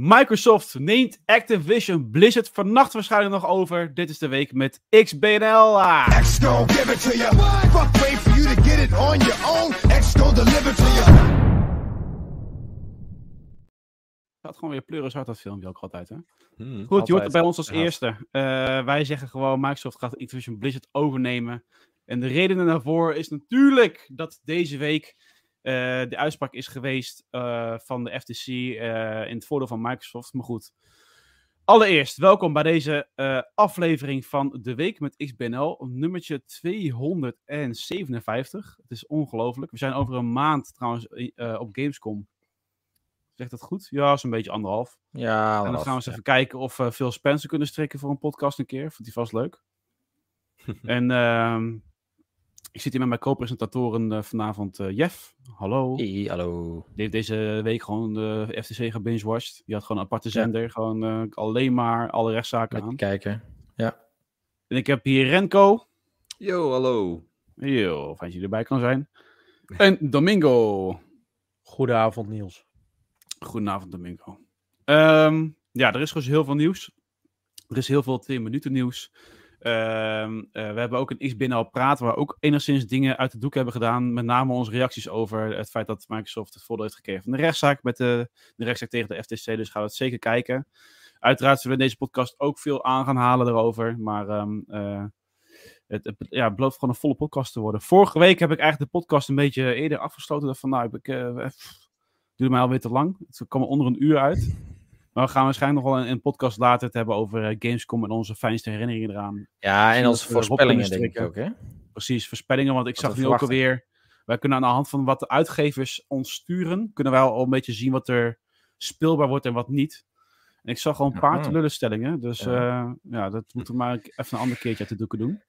Microsoft neemt Activision Blizzard vannacht waarschijnlijk nog over. Dit is de week met XBNL. X gon' give it to you. Fuck wait for you to get it on your own. X gon' deliver to you. gaat gewoon weer pleuren hard dat filmpje ook altijd, hè? Hmm, Goed, je hoort het bij ons als Ja. eerste. Eh, wij zeggen gewoon, Microsoft gaat Activision Blizzard overnemen. En de reden daarvoor is natuurlijk dat deze week de uitspraak is geweest eh, van de FTC eh, in het voordeel van Microsoft. Maar goed, allereerst welkom bij deze eh, aflevering van De Week met XBNL, nummertje 257. Het is ongelooflijk. We zijn over een maand trouwens eh, op Gamescom. Zegt dat goed? Ja, zo'n beetje anderhalf. Ja, En dan gaan we eens even kijken of we Phil Spencer kunnen strikken voor een podcast een keer. Vond hij vast leuk. en ehm, ik zit hier met mijn co-presentatoren eh, vanavond. eh, Jeff, hallo. Hey, hallo. Die heeft deze week gewoon de FTC gebingewatcht. Die had gewoon een aparte zender. Gewoon eh, alleen maar alle rechtszaken Lekker aan. kijken. Ja. En ik heb hier Renko. Yo, hallo. Yo, fijn dat je erbij kan zijn. En Domingo. Goedenavond, Niels. Goedenavond, Domingo. Ehm, ja, er is gewoon heel veel nieuws. Er is heel veel twee minuten nieuws. Ehm, eh, we hebben ook een X-Binnen al praten, waar we ook enigszins dingen uit de doek hebben gedaan. Met name onze reacties over het feit dat Microsoft het voordeel heeft gekregen van de rechtszaak met de, de rechtszaak tegen de FTC. Dus gaan we het zeker kijken. Uiteraard zullen we in deze podcast ook veel aan gaan halen erover. Maar ehm, eh, het, ja, belooft gewoon een volle podcast te worden. Vorige week heb ik eigenlijk de podcast een beetje eerder afgesloten. Dacht van, nou, heb ik, pff, duurde mij alweer te lang. Het kwam er onder een uur uit. Maar we gaan waarschijnlijk nog wel een, een podcast later het hebben over eh, Gamescom en onze fijnste herinneringen eraan. Ja, en onze voorspellingen denk ik ook, hè? Precies, voorspellingen. Want ik Wat zag nu ook alweer... Wij kunnen aan de hand van wat de uitgevers ons sturen... kunnen wij al een beetje zien wat er speelbaar wordt en wat niet. En ik zag gewoon een paar Aha. teleurstellingen. Dus Ja. ja. ja, dat moeten we maar even een ander keertje uit de doeken doen.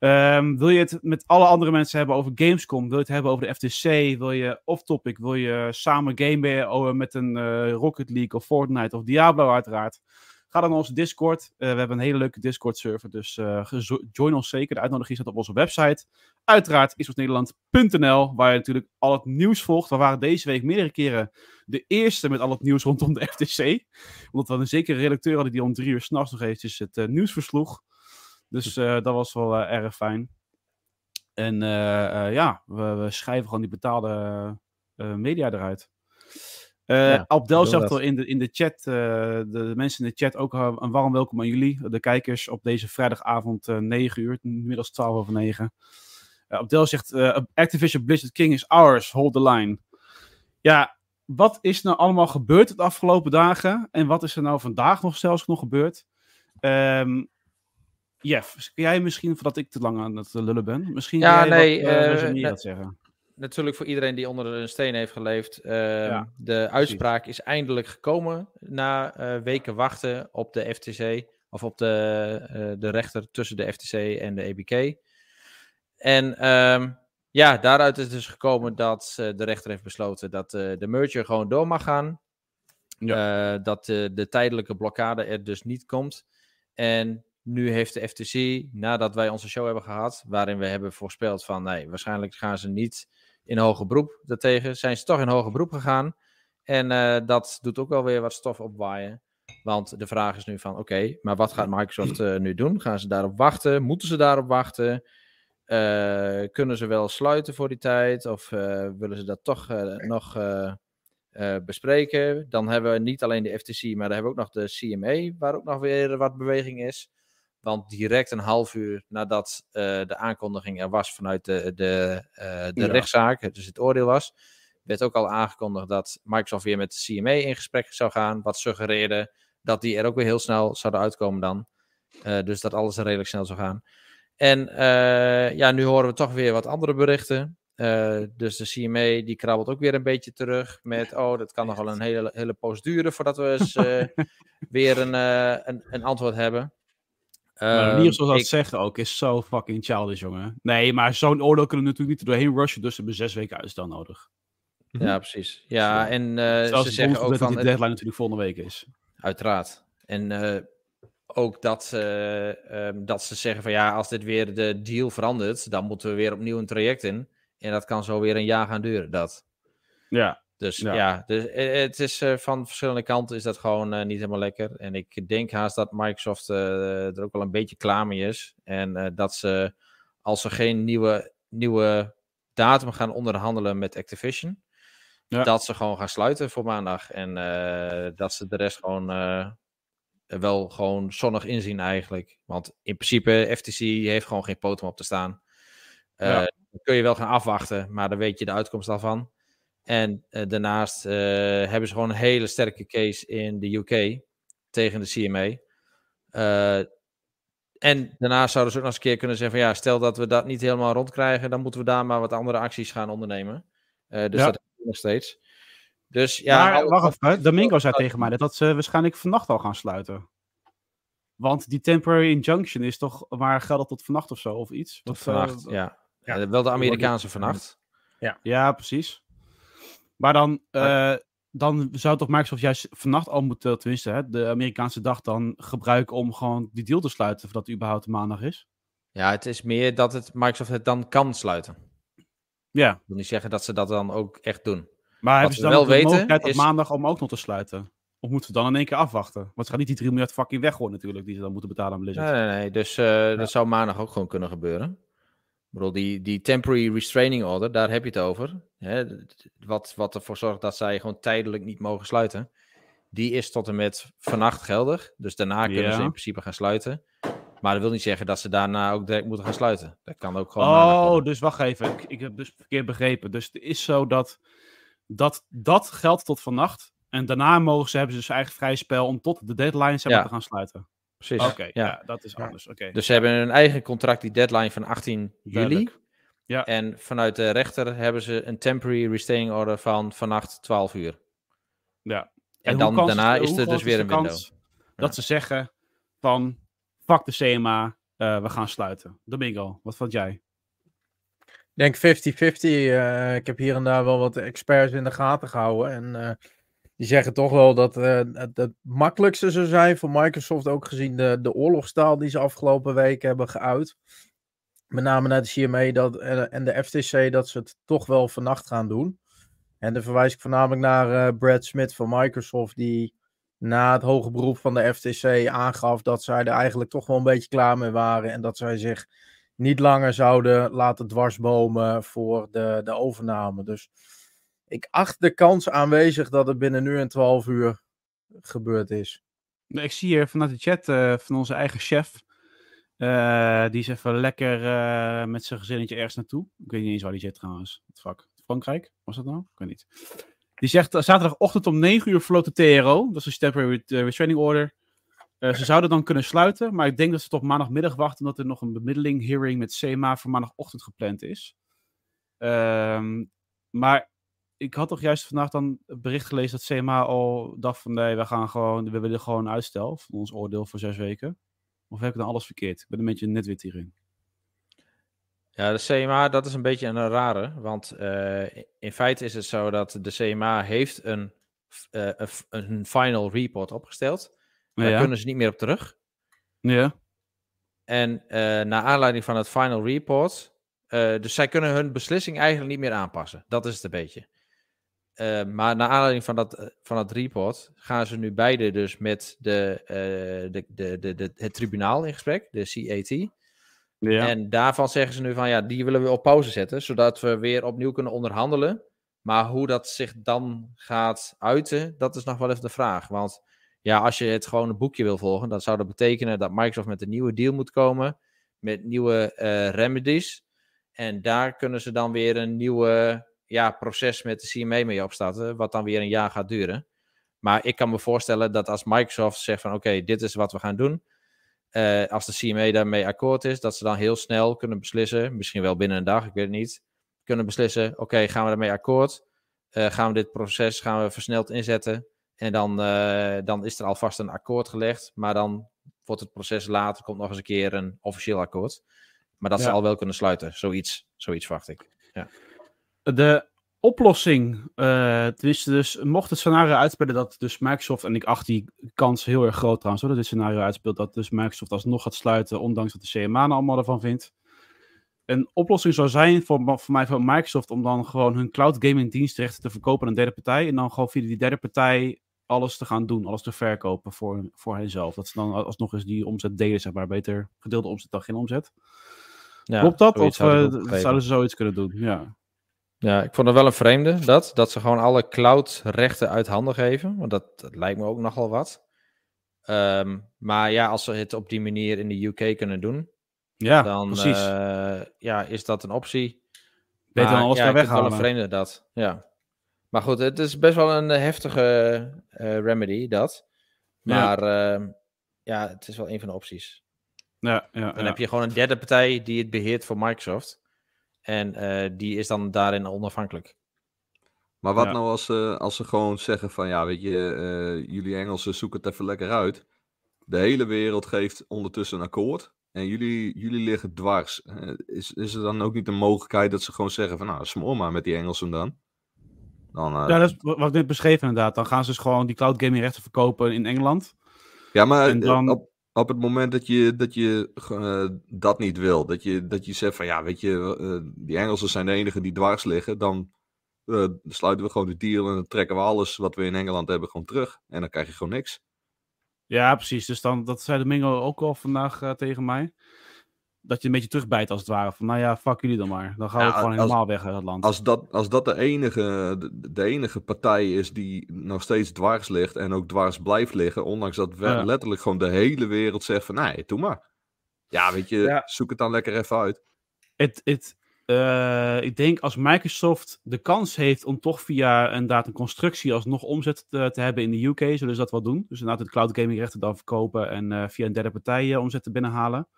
Ehm, wil je het met alle andere mensen hebben over Gamescom? Wil je het hebben over de FTC? Wil je off-topic? Wil je samen gamen oh, met een eh, Rocket League of Fortnite of Diablo uiteraard? Ga dan naar onze Discord. Eh, we hebben een hele leuke Discord-server, dus eh, join ons zeker. De uitnodiging staat op onze website. Uiteraard isosnederland.nl, waar je natuurlijk al het nieuws volgt. We waren deze week meerdere keren de eerste met al het nieuws rondom de FTC. Omdat we een zekere redacteur hadden die om drie uur s'nachts nog eventjes het nieuws versloeg. Dus eh, dat was wel eh, erg fijn. En eh, ja, we, we schrijven gewoon die betaalde media eruit. Eh Ja, Abdel zegt al in de, in de chat, de, de mensen in de chat ook een warm welkom aan jullie, de kijkers, op deze vrijdagavond eh 9 uur, inmiddels 12 over 9. Eh, Abdel zegt, Activision Blizzard King is ours, hold the line. Ja, wat is nou allemaal gebeurd de afgelopen dagen? En wat is er nou vandaag nog zelfs nog gebeurd? Ehm Jeff, kun jij misschien, voordat ik te lang aan het lullen ben, misschien Ja, nee, wat, eh, eh, net- zeggen? Natuurlijk voor iedereen die onder een steen heeft geleefd. ehm, Ja, de uitspraak is eindelijk gekomen na eh, weken wachten op de FTC. Of op de, eh, de rechter tussen de FTC en de EBK. En ehm, ja, daaruit is dus gekomen dat eh, de rechter heeft besloten dat eh, de merger gewoon door mag gaan. Eh, dat eh, de tijdelijke blokkade er dus niet komt. En nu heeft de FTC, nadat wij onze show hebben gehad, waarin we hebben voorspeld van nee, waarschijnlijk gaan ze niet in hoger beroep daartegen, zijn ze toch in hoger beroep gegaan. En eh, dat doet ook wel weer wat stof opwaaien. Want de vraag is nu van, oké, maar wat gaat Microsoft eh, nu doen? Gaan ze daarop wachten? Moeten ze daarop wachten? Eh, kunnen ze wel sluiten voor die tijd? Of willen ze dat toch nog bespreken? Dan hebben we niet alleen de FTC, maar dan hebben we ook nog de CMA, waar ook nog weer wat beweging is. Want direct een half uur nadat eh, de aankondiging er was vanuit de, de, eh, de Ja. rechtszaak, dus het oordeel was, werd ook al aangekondigd dat Microsoft weer met de CMA in gesprek zou gaan. Wat suggereerde dat die er ook weer heel snel zouden uitkomen dan. Eh, dus dat alles redelijk snel zou gaan. En ja, nu horen we toch weer wat andere berichten. Dus de CMA die krabbelt ook weer een beetje terug met, oh, dat kan nog wel een hele, hele poos duren voordat we eens weer een, een, een antwoord hebben. Maar de Ehm, manier zoals dat ik- zeggen ook is zo fucking childish, jongen. Nee, maar zo'n oordeel kunnen we natuurlijk niet doorheen rushen, dus ze hebben zes weken uitstel nodig. Ja, precies. Ja, en eh, Zelfs ze zeggen ook dat van... die het- deadline natuurlijk volgende week is. Uiteraard. En eh, ook dat, eh, ehm, dat ze zeggen van ja, als dit weer de deal verandert, dan moeten we weer opnieuw een traject in. En dat kan zo weer een jaar gaan duren. Dat. Ja. Dus Ja. ja, dus, eh, het is eh, van verschillende kanten is dat gewoon eh, niet helemaal lekker. En ik denk haast dat Microsoft eh, er ook wel een beetje klaar mee is. En eh, dat ze, als ze geen nieuwe, nieuwe datum gaan onderhandelen met Activision, Ja. dat ze gewoon gaan sluiten voor maandag. En eh, dat ze de rest gewoon eh, wel gewoon zonnig inzien eigenlijk. Want in principe, FTC heeft gewoon geen poten op te staan. Eh, Ja. Kun je wel gaan afwachten, maar dan weet je de uitkomst al van. En eh, daarnaast eh, hebben ze gewoon een hele sterke case in de UK tegen de CMA. Eh, en daarnaast zouden ze ook nog eens een keer kunnen zeggen van ja, stel dat we dat niet helemaal rondkrijgen, dan moeten we daar maar wat andere acties gaan ondernemen. Dus Ja. dat we nog steeds. Dus ja, maar wacht even, Domingo zei tegen mij dat ze waarschijnlijk vannacht al gaan sluiten. Want die temporary injunction is toch maar geldig tot vannacht of zo, of iets? tot vannacht, ja. ja. Wel de Amerikaanse vannacht. Ja, precies. Maar dan, eh, dan zou toch Microsoft juist vannacht al moeten, tenminste, hè, de Amerikaanse dag dan gebruiken om gewoon die deal te sluiten, voordat het überhaupt maandag is. Ja, het is meer dat het Microsoft het dan kan sluiten. Ja, Ik wil niet zeggen dat ze dat dan ook echt doen. maar hebben ze we dan wel ook de weten mogelijkheid op is- maandag om ook nog te sluiten? Of moeten we dan in één keer afwachten? Want ze gaan niet die 3 miljard fucking weggooien natuurlijk, die ze dan moeten betalen aan Blizzard. Nee, nee, nee. Dus eh, dat zou maandag ook gewoon kunnen gebeuren. Ik bedoel, die, die temporary restraining order, daar heb je het over. Hè, wat, wat ervoor zorgt dat zij gewoon tijdelijk niet mogen sluiten. Die is tot en met vannacht geldig. Dus daarna kunnen Ja. ze in principe gaan sluiten. Maar dat wil niet zeggen dat ze daarna ook direct moeten gaan sluiten. Dat kan ook gewoon Oh, dus wacht even. Ik, ik heb dus verkeerd begrepen. Dus het is zo dat, dat dat geldt tot vannacht. En daarna mogen ze, hebben ze dus eigen vrij spel om tot de deadline zeg maar, Ja. te gaan sluiten. Precies. Oké, ja. ja. dat is Ja. anders. Oké. Dus ze hebben hun eigen contract, die deadline van 18 juli. Ja. En vanuit de rechter hebben ze een temporary restraining order van vannacht 12 uur. Ja. En, dan kans daarna is er dus weer een window. kans Dat ze zeggen van, fuck de CMA, eh, we gaan sluiten. Domingo, wat vond jij? Ik denk 50-50. eh, ik heb hier en daar wel wat experts in de gaten gehouden. En eh, die zeggen toch wel dat eh, het makkelijkste zou zijn voor Microsoft, ook gezien de, de oorlogstaal die ze afgelopen weken hebben geuit. Met name naar de CMA dat, en de FTC, dat ze het toch wel vannacht gaan doen. En dan verwijs ik voornamelijk naar eh, Brad Smith van Microsoft, die na het hoge beroep van de FTC aangaf dat zij er eigenlijk toch wel een beetje klaar mee waren. En dat zij zich niet langer zouden laten dwarsbomen voor de, de overname. Dus ik acht de kans aanwezig dat het binnen nu en 12 uur gebeurd is. Ik zie hier vanuit de chat eh, van onze eigen chef. eh, die is even lekker eh, met zijn gezinnetje ergens naartoe. Ik weet niet eens waar die zit trouwens. Wat fuck? Frankrijk? Was dat nou? Ik weet niet. Die zegt zaterdagochtend om 9 uur floot de TRO. Dat is een temporary restraining order. Ze zouden dan kunnen sluiten, maar ik denk dat ze tot maandagmiddag wachten, omdat er nog een bemiddeling hearing met CMA voor maandagochtend gepland is. Ehm, maar ik had toch juist vandaag dan het bericht gelezen dat CMA al dacht van nee, we gaan gewoon, we willen gewoon uitstel van ons oordeel voor zes weken. Of heb ik dan alles verkeerd? Ik ben een beetje netwit hierin. Ja, de CMA, dat is een beetje een rare. Want eh, in feite is het zo dat de CMA heeft een, eh, een, een final report opgesteld. Daar ja. kunnen ze niet meer op terug. ja. En eh naar aanleiding van het final report. dus zij kunnen hun beslissing eigenlijk niet meer aanpassen. Dat is het een beetje. Eh, maar naar aanleiding van dat, eh, van dat report gaan ze nu beide dus met de, eh, de, de, de, de, het tribunaal in gesprek, de CAT. ja. En daarvan zeggen ze nu van ja, die willen we op pauze zetten, zodat we weer opnieuw kunnen onderhandelen. Maar hoe dat zich dan gaat uiten, dat is nog wel even de vraag. Want ja, als je het gewoon een boekje wil volgen, dan zou dat betekenen dat Microsoft met een nieuwe deal moet komen, met nieuwe remedies. En daar kunnen ze dan weer een nieuwe ja, proces met de CMA mee opstarten, wat dan weer een jaar gaat duren. Maar ik kan me voorstellen dat als Microsoft zegt van oké, dit is wat we gaan doen, eh, als de CMA daarmee akkoord is, dat ze dan heel snel kunnen beslissen, misschien wel binnen een dag, ik weet het niet, kunnen beslissen, oké, gaan we daarmee akkoord? Eh, gaan we dit proces gaan we versneld inzetten? En dan, eh, dan is er alvast een akkoord gelegd, maar dan wordt het proces later, komt nog eens een keer een officieel akkoord. Maar dat Ja. ze al wel kunnen sluiten, zoiets, zoiets verwacht ik. De oplossing, tenminste dus, mocht het scenario uitspelen dat dus Microsoft, en ik acht die kans heel erg groot trouwens, hoor, dat dit scenario uitspeelt, dat dus Microsoft alsnog gaat sluiten, ondanks wat de CMA nou allemaal ervan vindt. een oplossing zou zijn voor, voor mij voor Microsoft om dan gewoon hun cloud gaming dienstrechten te verkopen aan een derde partij. En dan gewoon via die derde partij alles te gaan doen, alles te verkopen voor, voor henzelf. Dat ze dan alsnog eens die omzet delen, zeg maar. Beter gedeelde omzet dan geen omzet. Ja, Klopt dat? Of zou ik eh, zouden ze zoiets kunnen doen? Ja. Ja, ik vond het wel een vreemde dat, dat ze gewoon alle cloud-rechten uit handen geven. Want dat, dat lijkt me ook nogal wat. Ehm, maar ja, als ze het op die manier in de UK kunnen doen, Ja, dan precies. eh, ja, is dat een optie. Beter dan alles ja, daar het wel weghalen. een vreemde dat. Ja. Maar goed, het is best wel een eh, heftige eh, remedy, dat. Ja. Maar ehm, ja, het is wel een van de opties. Ja, ja, Dan ja. heb je gewoon een derde partij die het beheert voor Microsoft. En eh, die is dan daarin onafhankelijk. Maar wat Ja. nou als, ze als ze gewoon zeggen van ja, weet je, eh, jullie Engelsen zoeken het even lekker uit. De hele wereld geeft ondertussen een akkoord. En jullie, jullie liggen dwars. Eh, is, is er dan ook niet een mogelijkheid dat ze gewoon zeggen van nou, smoor maar met die Engelsen dan? Dan, eh, Ja, dat is wa- wat ik net beschreven inderdaad. Dan gaan ze dus gewoon die cloud gaming rechten verkopen in Engeland. Ja, maar En dan- op, op het moment dat je, dat, je eh, dat niet wil, dat je, dat je zegt van ja, weet je, eh, die Engelsen zijn de enigen die dwars liggen, dan eh, sluiten we gewoon de deal en dan trekken we alles wat we in Engeland hebben gewoon terug. En dan krijg je gewoon niks. Ja, precies. Dus dan, dat zei de Mingo ook al vandaag tegen mij. Dat je een beetje terugbijt als het ware. Van nou ja, fuck jullie dan maar. Dan gaan we Ja, gewoon als- helemaal weg uit het land. Als dat, als dat de, enige, de, de enige partij is die nog steeds dwars ligt en ook dwars blijft liggen, ondanks dat we Ja. letterlijk gewoon de hele wereld zegt van nee, doe maar. Ja, weet je, Ja. zoek het dan lekker even uit. Het, het, eh, ik denk als Microsoft de kans heeft om toch via inderdaad een constructie alsnog omzet te, te hebben in de UK, zullen ze dat wel doen. Dus inderdaad de cloud gaming rechten dan verkopen en eh, via een derde partij eh, omzet te binnenhalen.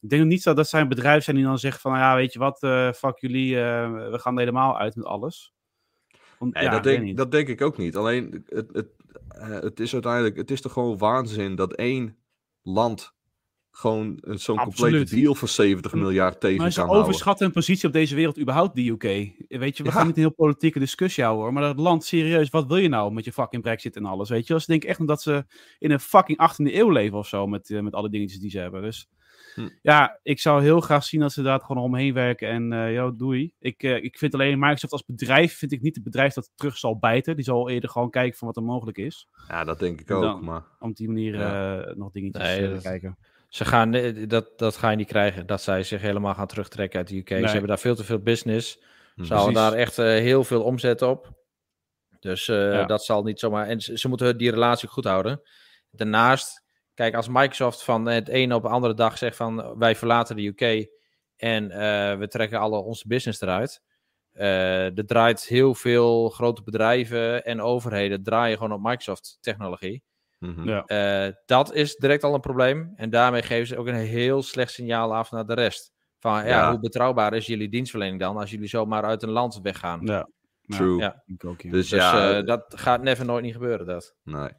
Ik denk ook niet zo dat zij een bedrijf zijn die dan zegt van, nou ja, weet je wat, eh, fuck jullie, eh, we gaan er helemaal uit met alles. Want, Nee, ja, dat, denk, dat denk ik ook niet. Alleen, het, het, eh, het is uiteindelijk, het is toch gewoon waanzin dat één land gewoon een- zo'n complete deal van 70 miljard tegen Maar ze overschatten hun positie op deze wereld überhaupt, de UK. Weet je, we Ja. gaan niet een heel politieke discussie houden hoor. Maar dat land, serieus, wat wil je nou met je fucking brexit en alles? Weet je, ze denken echt dat ze in een fucking 18e eeuw leven of zo. Met, met alle dingetjes die ze hebben. Dus Hm. ja, ik zou heel graag zien dat ze daar gewoon omheen werken. En eh yo, doei. Ik, eh, ik vind alleen Microsoft als bedrijf, vind ik niet het bedrijf dat terug zal bijten. Die zal eerder gewoon kijken van wat er mogelijk is. Ja, dat denk ik ook. dan- Maar Om op die manier Ja. eh, nog dingetjes Nee, te dat- kijken. Ze gaan, dat, dat ga je niet krijgen, dat zij zich helemaal gaan terugtrekken uit de UK. Nee. Ze hebben daar veel te veel business. hm. Ze halen Precies. daar echt heel veel omzet op. Dus eh, Ja. dat zal niet zomaar... En ze, ze moeten die relatie goed houden. Daarnaast, kijk, als Microsoft van het ene op de andere dag zegt van... wij verlaten de UK en eh, we trekken alle onze business eruit... eh, er draait heel veel grote bedrijven en overheden draaien gewoon op Microsoft-technologie. Mhm. Ja. Eh, dat is direct al een probleem. En daarmee geven ze ook een heel slecht signaal af naar de rest. Van ja, Ja. hoe betrouwbaar is jullie dienstverlening dan als jullie zomaar uit een land weggaan? Ja. Ja, True. Ja. Dus, Dus ja, eh, dat gaat never nooit niet gebeuren. Dat. nee.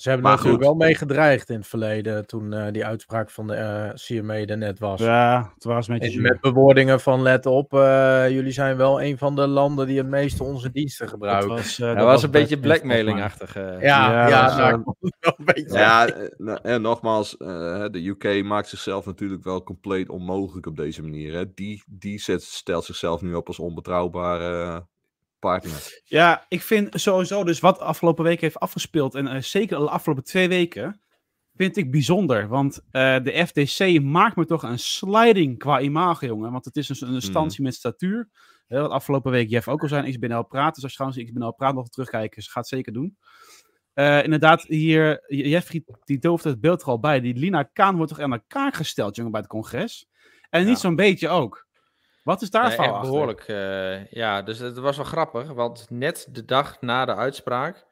Ze hebben Maar er natuurlijk goed. wel mee gedreigd in het verleden, toen eh, die uitspraak van de eh, CMA er net was. ja, het was een beetje met bewoordingen van let op, eh, jullie zijn wel een van de landen die het meeste onze diensten Dat gebruiken. was, eh, dat dat was een beetje blackmailing-achtig. eh. ja, Ja, ja, dat nou, een beetje. Ja, nou, en nogmaals, eh, de UK maakt zichzelf natuurlijk wel compleet onmogelijk op deze manier. Hè. Die, die zet, stelt zichzelf nu op als onbetrouwbare partner. Ja, ik vind sowieso dus wat afgelopen week heeft afgespeeld, en eh, zeker de afgelopen twee weken, vind ik bijzonder. Want eh, de FTC maakt me toch een sliding qua imago, jongen. Want het is een, een instantie met statuur. Wat afgelopen week Jeff ook al zei, XBNL praat. Dus als je trouwens XBNL praat nog terugkijken, ze gaat het zeker doen. Eh, inderdaad, hier, Jeff die, dooft het beeld er al bij. Die Lina Kaan wordt toch aan elkaar gesteld, jongen, bij het congres. En niet zo'n beetje ook. Wat is daar Nee, fout echt achter? behoorlijk. eh, ja, dus het was wel grappig. Want net de dag na de uitspraak,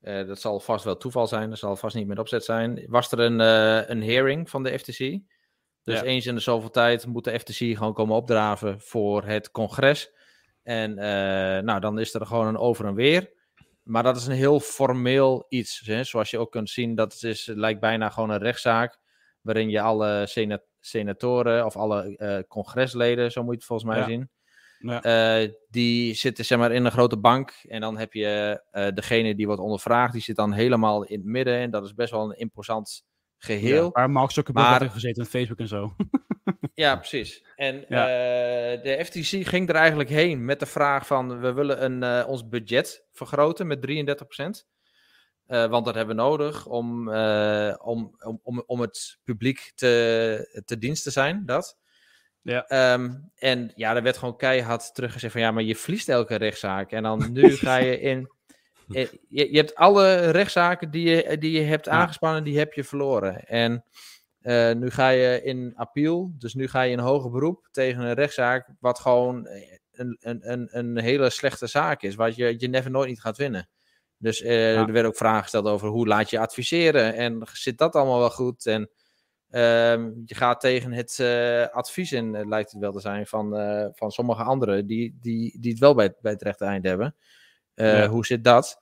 eh, dat zal vast wel toeval zijn, dat zal vast niet met opzet zijn, was er een, eh, een hearing van de FTC. Dus Ja. eens in de zoveel tijd moet de FTC gewoon komen opdraven voor het congres. En eh, nou, dan is er gewoon een over en weer. Maar dat is een heel formeel iets. Hè? Zoals je ook kunt zien, dat is, lijkt bijna gewoon een rechtszaak. Waarin je alle sena- senatoren of alle eh, congresleden, zo moet je het volgens mij Ja. zien. Ja. eh, die zitten zeg maar in een grote bank. En dan heb je eh, degene die wordt ondervraagd, die zit dan helemaal in het midden. En dat is best wel een imposant geheel. Ja, waar Mark Zuckerberg Maar- in gezeten in Facebook en zo. Ja, precies. En Ja. de FTC ging er eigenlijk heen met de vraag van we willen een, ons budget vergroten met 33%. Eh, want dat hebben we nodig om, eh, om, om, om, om het publiek te, te dienst te zijn. Dat. Ja. Ehm, en ja, er werd gewoon keihard teruggezegd van ja, maar je verliest elke rechtszaak. En dan nu ga je in. eh, Je, je hebt alle rechtszaken die je, die je hebt aangespannen, die heb je verloren. En nu ga je in appeal, dus nu ga je in hoger beroep tegen een rechtszaak, wat gewoon een, een, een, een hele slechte zaak is, wat je, je never nooit niet gaat winnen. Dus eh, Ja. er werden ook vragen gesteld over hoe laat je adviseren en zit dat allemaal wel goed? En ehm, je gaat tegen het eh, advies in, eh, lijkt het wel te zijn, van, van sommige anderen die, die, die het wel bij, bij het rechte eind hebben. Ja. Hoe zit dat?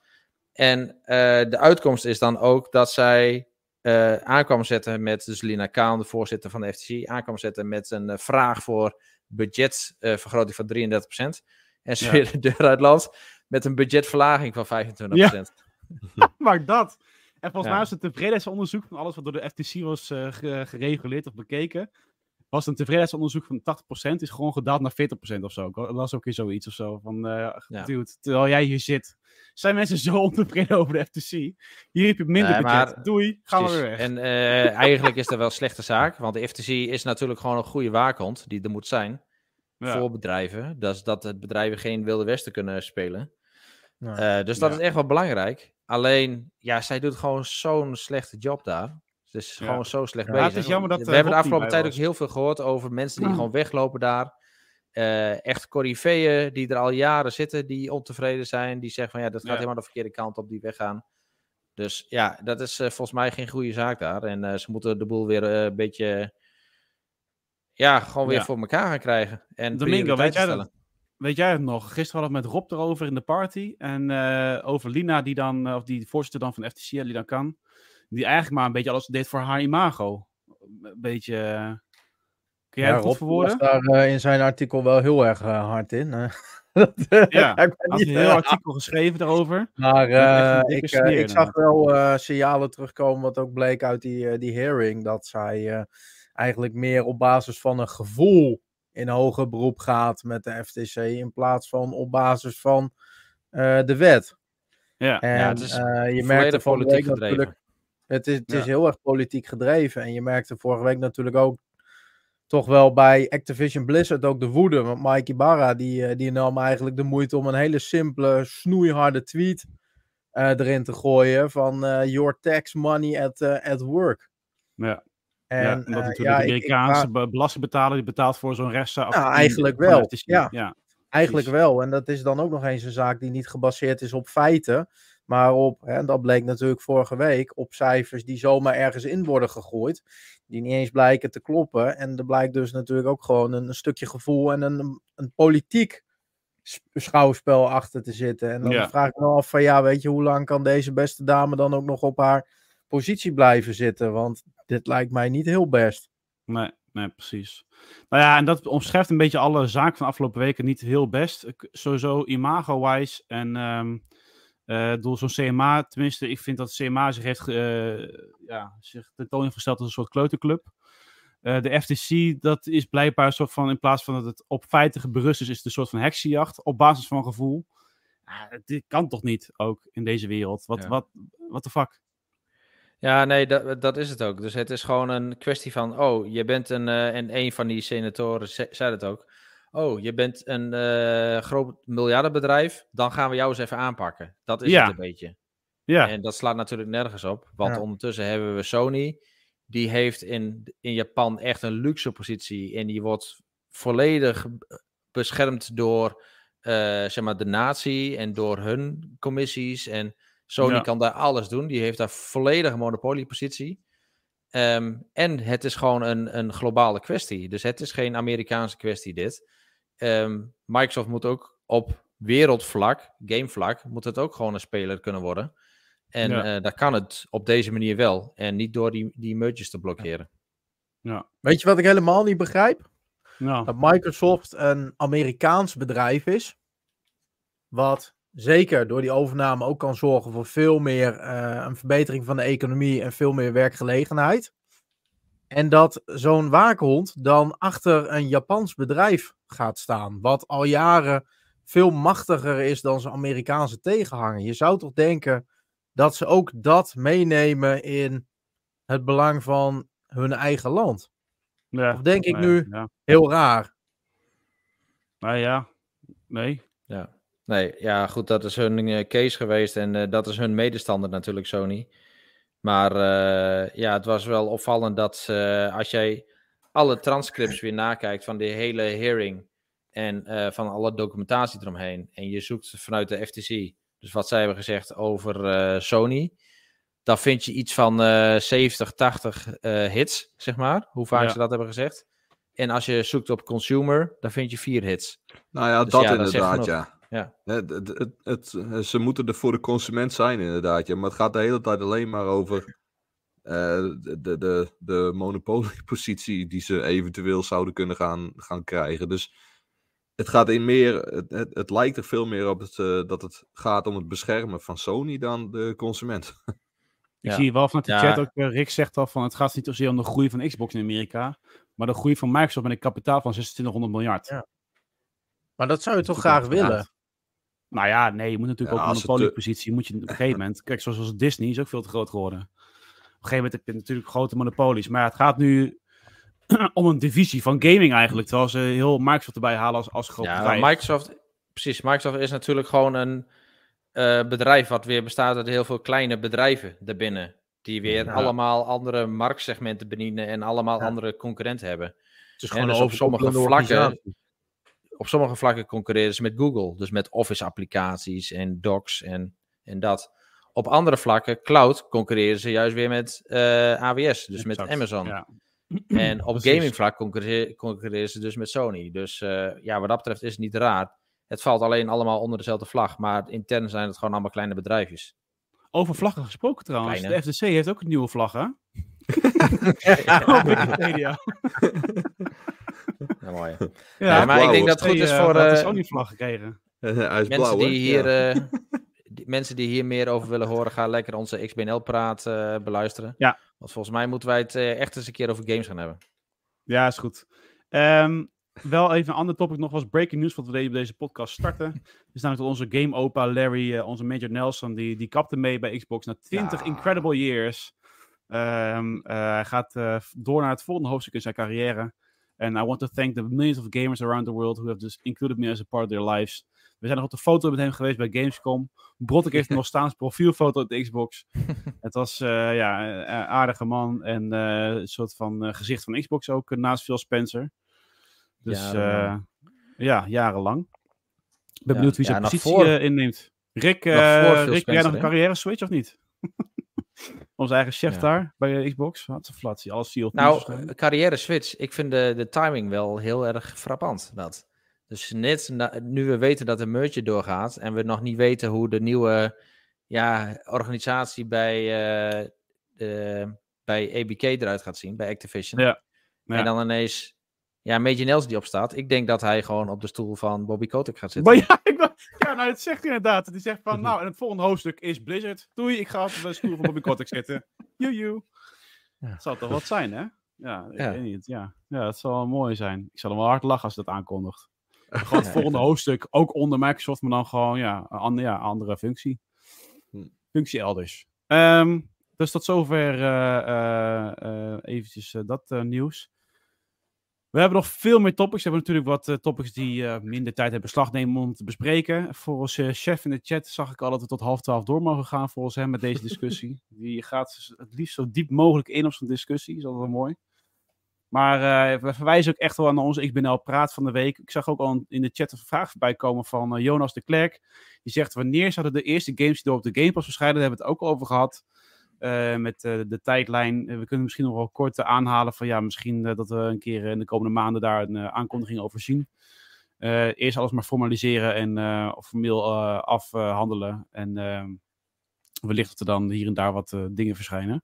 En de uitkomst is dan ook dat zij aankwam zetten met, dus Lina Kaan, de voorzitter van de FTC, aankwam zetten met een vraag voor budgetvergroting van 33%. En ze Ja. weer de deur uit land met een budgetverlaging van 25%. Maak dat. En volgens Ja. mij was het tevredenheidsonderzoek van alles wat door de FTC was eh, ge- gereguleerd of bekeken. Was een tevredenheidsonderzoek van 80%, is gewoon gedaald naar 40% of zo. Dat was ook weer zoiets of zo. Van, eh Ja. dude, terwijl jij hier zit, zijn mensen zo ontevreden over de FTC. Hier heb je minder Nee, budget. maar- Doei, gaan we weer weg. En eh, eigenlijk is dat wel een slechte zaak, want de FTC is natuurlijk gewoon een goede waakhond die er moet zijn Ja. voor bedrijven. Dat is dat het bedrijven geen wilde westen kunnen spelen. Eh, dus dat Ja. is echt wel belangrijk. Alleen, ja, zij doet gewoon zo'n slechte job daar. Ze is Ja. gewoon zo slecht bezig. het is jammer dat, We eh, hebben de afgelopen tijd ook heel veel gehoord over mensen die gewoon weglopen daar. Eh, echt coryfeeën die er al jaren zitten, die ontevreden zijn. Die zeggen van ja, dat gaat Ja. helemaal de verkeerde kant op, die weggaan. Dus ja, dat is volgens mij geen goede zaak daar. En ze moeten de boel weer een beetje... Ja, gewoon weer Ja. voor elkaar gaan krijgen. En Domingo, weet jij dat? Weet jij het nog? Gisteren hadden we het met Rob erover in de party. En eh, over Lina, die dan, eh, of die voorzitter dan van FTC, Lina Kan. Die eigenlijk maar een beetje alles deed voor haar imago. Een beetje. eh, Kun jij Ja, dat goed Rob was verwoorden? daar eh, in zijn artikel wel heel erg hard in. Dat, Ja, Hij had niet, een heel artikel geschreven daarover. Maar ik, ik zag wel signalen terugkomen, wat ook bleek uit die, die hearing, dat zij eigenlijk meer op basis van een gevoel in hoger beroep gaat met de FTC, in plaats van op basis van eh, de wet. Ja, En Ja, het is eh, je merkte politiek week gedreven. natuurlijk, het is, het is heel erg politiek gedreven. En je merkte vorige week natuurlijk ook toch wel bij Activision Blizzard ook de woede. Want Mike Ibarra die, eh, die nam eigenlijk de moeite om een hele simpele, snoeiharde tweet erin te gooien van your tax money at, at work. ja. En ja, omdat eh, natuurlijk de ik- ik Amerikaanse belastingbetaler die betaalt voor zo'n rechtszaak. Eigenlijk wel, ja. ja. Eigenlijk Precies. wel. En dat is dan ook nog eens een zaak die niet gebaseerd is op feiten. Maar op, hè, dat bleek natuurlijk vorige week, op cijfers die zomaar ergens in worden gegooid. Die niet eens blijken te kloppen. En er blijkt dus natuurlijk ook gewoon een, een stukje gevoel en een, een politiek schouwspel achter te zitten. En dan Ja. vraag ik me af van ja, weet je, hoe lang kan deze beste dame dan ook nog op haar positie blijven zitten? Want dit lijkt mij niet heel best. Nee, nee, precies. Nou ja, en dat omschrijft een beetje alle zaken van de afgelopen weken niet heel best. Sowieso imago-wise en ehm eh, door zo'n CMA, tenminste, ik vind dat CMA zich heeft eh, ja, zich tentoon heeft gesteld als een soort kleuterclub. Eh, de FTC, dat is blijkbaar een soort van, in plaats van dat het op feiten berust is, is het een soort van heksenjacht op basis van gevoel. Ja, dit kan toch niet ook in deze wereld? Wat, Ja. wat, what the fuck? Ja, nee, dat, dat is het ook. Dus het is gewoon een kwestie van, oh, je bent een, eh, en een van die senatoren ze- zei het ook. Oh, je bent een eh, groot miljardenbedrijf, dan gaan we jou eens even aanpakken. Dat is Ja. het een beetje. Ja, En dat slaat natuurlijk nergens op, want Ja. ondertussen hebben we Sony. Die heeft in, in Japan echt een luxe positie en die wordt volledig beschermd door eh, zeg maar de natie en door hun commissies. En Sony Ja. kan daar alles doen. Die heeft daar volledige monopoliepositie. Ehm, en het is gewoon een, een globale kwestie. Dus het is geen Amerikaanse kwestie dit. Ehm, Microsoft moet ook op wereldvlak, gamevlak, moet het ook gewoon een speler kunnen worden. En Ja. eh daar kan het op deze manier wel. En niet door die, die merges te blokkeren. Weet je wat ik helemaal niet begrijp? nou, dat Microsoft een Amerikaans bedrijf is. Wat zeker door die overname ook kan zorgen voor veel meer eh, een verbetering van de economie en veel meer werkgelegenheid. En dat zo'n waakhond dan achter een Japans bedrijf gaat staan. Wat al jaren veel machtiger is dan zijn Amerikaanse tegenhanger. Je zou toch denken dat ze ook dat meenemen in het belang van hun eigen land. Ja, Of denk ik nu Ja. heel raar. Nou ja, nee. Ja. Nee, ja, goed, dat is hun eh, case geweest en eh, dat is hun medestander natuurlijk, Sony. Maar eh, ja, het was wel opvallend dat als jij alle transcripts weer nakijkt van de hele hearing en van alle documentatie eromheen en je zoekt vanuit de FTC, dus wat zij hebben gezegd over Sony, dan vind je iets van eh 70, 80 eh, hits, zeg maar, hoe vaak Ja. ze dat hebben gezegd. En als je zoekt op consumer, dan vind je vier hits. Nou ja, Dus dat ja, inderdaad, ja. Ja. Het, het, het, het- ze moeten er voor de consument zijn, inderdaad. Ja. Maar het gaat de hele tijd alleen maar over eh, de, de, de, monopoliepositie die ze eventueel zouden kunnen gaan, gaan krijgen. Dus het gaat in meer, het, het, het lijkt er veel meer op het, eh, dat het gaat om het beschermen van Sony dan de consument. Ik Ja. zie wel vanuit de Ja. chat ook, eh, Rick zegt al van het gaat niet zozeer om de groei van Xbox in Amerika, maar de groei van Microsoft met een kapitaal van 2600 miljard. Ja. Maar dat zou je toch Dat graag willen? Nou ja, nee, je moet natuurlijk Ja, ook een monopoliepositie, moet je op een gegeven moment, kijk, zoals als Disney is ook veel te groot geworden. Op een gegeven moment heb je natuurlijk grote monopolies, maar ja, het gaat nu om een divisie van gaming eigenlijk, terwijl ze heel Microsoft erbij halen als, als groot Ja, bedrijf. Microsoft, precies. Microsoft is natuurlijk gewoon een eh, bedrijf wat weer bestaat uit heel veel kleine bedrijven daarbinnen. Die weer Ja. allemaal andere marktsegmenten bedienen en allemaal Ja. andere concurrenten hebben. Het is En gewoon dus op sommige vlakken- organisatie. Op sommige vlakken concurreren ze met Google. Dus met Office applicaties en docs en, en dat. Op andere vlakken, cloud, concurreren ze juist weer met eh, AWS. Dus met Amazon. Ja. En op gamingvlak concurre- concurreren ze dus met Sony. Dus eh, ja, wat dat betreft is het niet raar. Het valt alleen allemaal onder dezelfde vlag. Maar intern zijn het gewoon allemaal kleine bedrijfjes. Over vlaggen gesproken trouwens, Kleine. de FTC heeft ook een nieuwe vlag, hè? Ja, Op Wikipedia. mooi. Ja, Ja, maar ik denk dat het goed is voor, de eh, Sony-vlag gekregen. Hij is Mensen blauw, die, hier, Ja. eh, die, mensen die hier meer over willen horen, gaan lekker onze XBNL-praat eh, beluisteren. Ja. Want volgens mij moeten wij het eh, echt eens een keer over games gaan hebben. Ja, is goed. Ehm, wel even een ander topic nog was breaking news, wat we deden op deze podcast starten. is namelijk dat onze game opa Larry, eh, onze Major Nelson, die, die kapte mee bij Xbox na 20 Ja. incredible years. Ehm, eh, hij gaat eh, door naar het volgende hoofdstuk in zijn carrière. And I want to thank the millions of gamers around the world who have just included me as a part of their lives. We zijn nog op de foto met hem geweest bij Gamescom. Brottek heeft nog staan profielfoto op de Xbox. Het was eh, ja, een een aardige man en eh, een soort van eh, gezicht van Xbox ook, eh, naast Phil Spencer. Dus eh, ja, jarenlang. Ik ben Ja, benieuwd wie ja, zijn nog positie eh, inneemt. Rick, eh, Phil Rick jij nog een carrière switch of niet? Onze eigen chef Ja. daar bij eh, Xbox. Had ze flat, alles viel Nou, carrière switch. Ik vind de, de timing wel heel erg frappant. Dat. Dus net na- nu we weten dat de merger doorgaat en we nog niet weten hoe de nieuwe ja, organisatie bij, eh, de, bij ABK eruit gaat zien, bij Activision. Ja. Ja. En dan ineens, ja, Major Nelson die opstaat. Ik denk dat hij gewoon op de stoel van Bobby Kotick gaat zitten. Maar ja, ik, ja, nou, het zegt hij inderdaad. Die zegt van, nou, en het volgende hoofdstuk is Blizzard. Doei, ik ga op de stoel van Bobby Kotick zitten. Joejoe. Ja. Dat zou toch wat zijn, hè? Ja, ik Ja. weet niet. Ja. ja, dat zal wel mooi zijn. Ik zal hem wel hard lachen als dat aankondigt. Gewoon het Ja, volgende hoofdstuk, ook onder Microsoft, maar dan gewoon, ja, een ja, andere functie. Hm. Functie elders. Ehm, dus tot zover eh, eh, eh, eventjes dat nieuws. We hebben nog veel meer topics. We hebben natuurlijk wat eh, topics die eh, minder tijd hebben beslag nemen om te bespreken. Volgens chef in de chat zag ik al dat we tot half twaalf door mogen gaan volgens hem met deze discussie. die gaat het liefst zo diep mogelijk in op zo'n discussie. Is altijd wel mooi. Maar eh, we verwijzen ook echt wel naar onze Ik Ben Al Praat van de week. Ik zag ook al in de chat een vraag voorbij komen van Jonas de Klerk. Die zegt, wanneer zouden de eerste games die door op de Game Pass verschijnen? Daar hebben we het ook over gehad. Eh, met eh, de tijdlijn. Eh, we kunnen misschien nog wel kort aanhalen van ja, misschien dat we een keer in de komende maanden daar een aankondiging over zien. Eerst alles maar formaliseren en formeel afhandelen. En wellicht dat er dan hier en daar wat dingen verschijnen.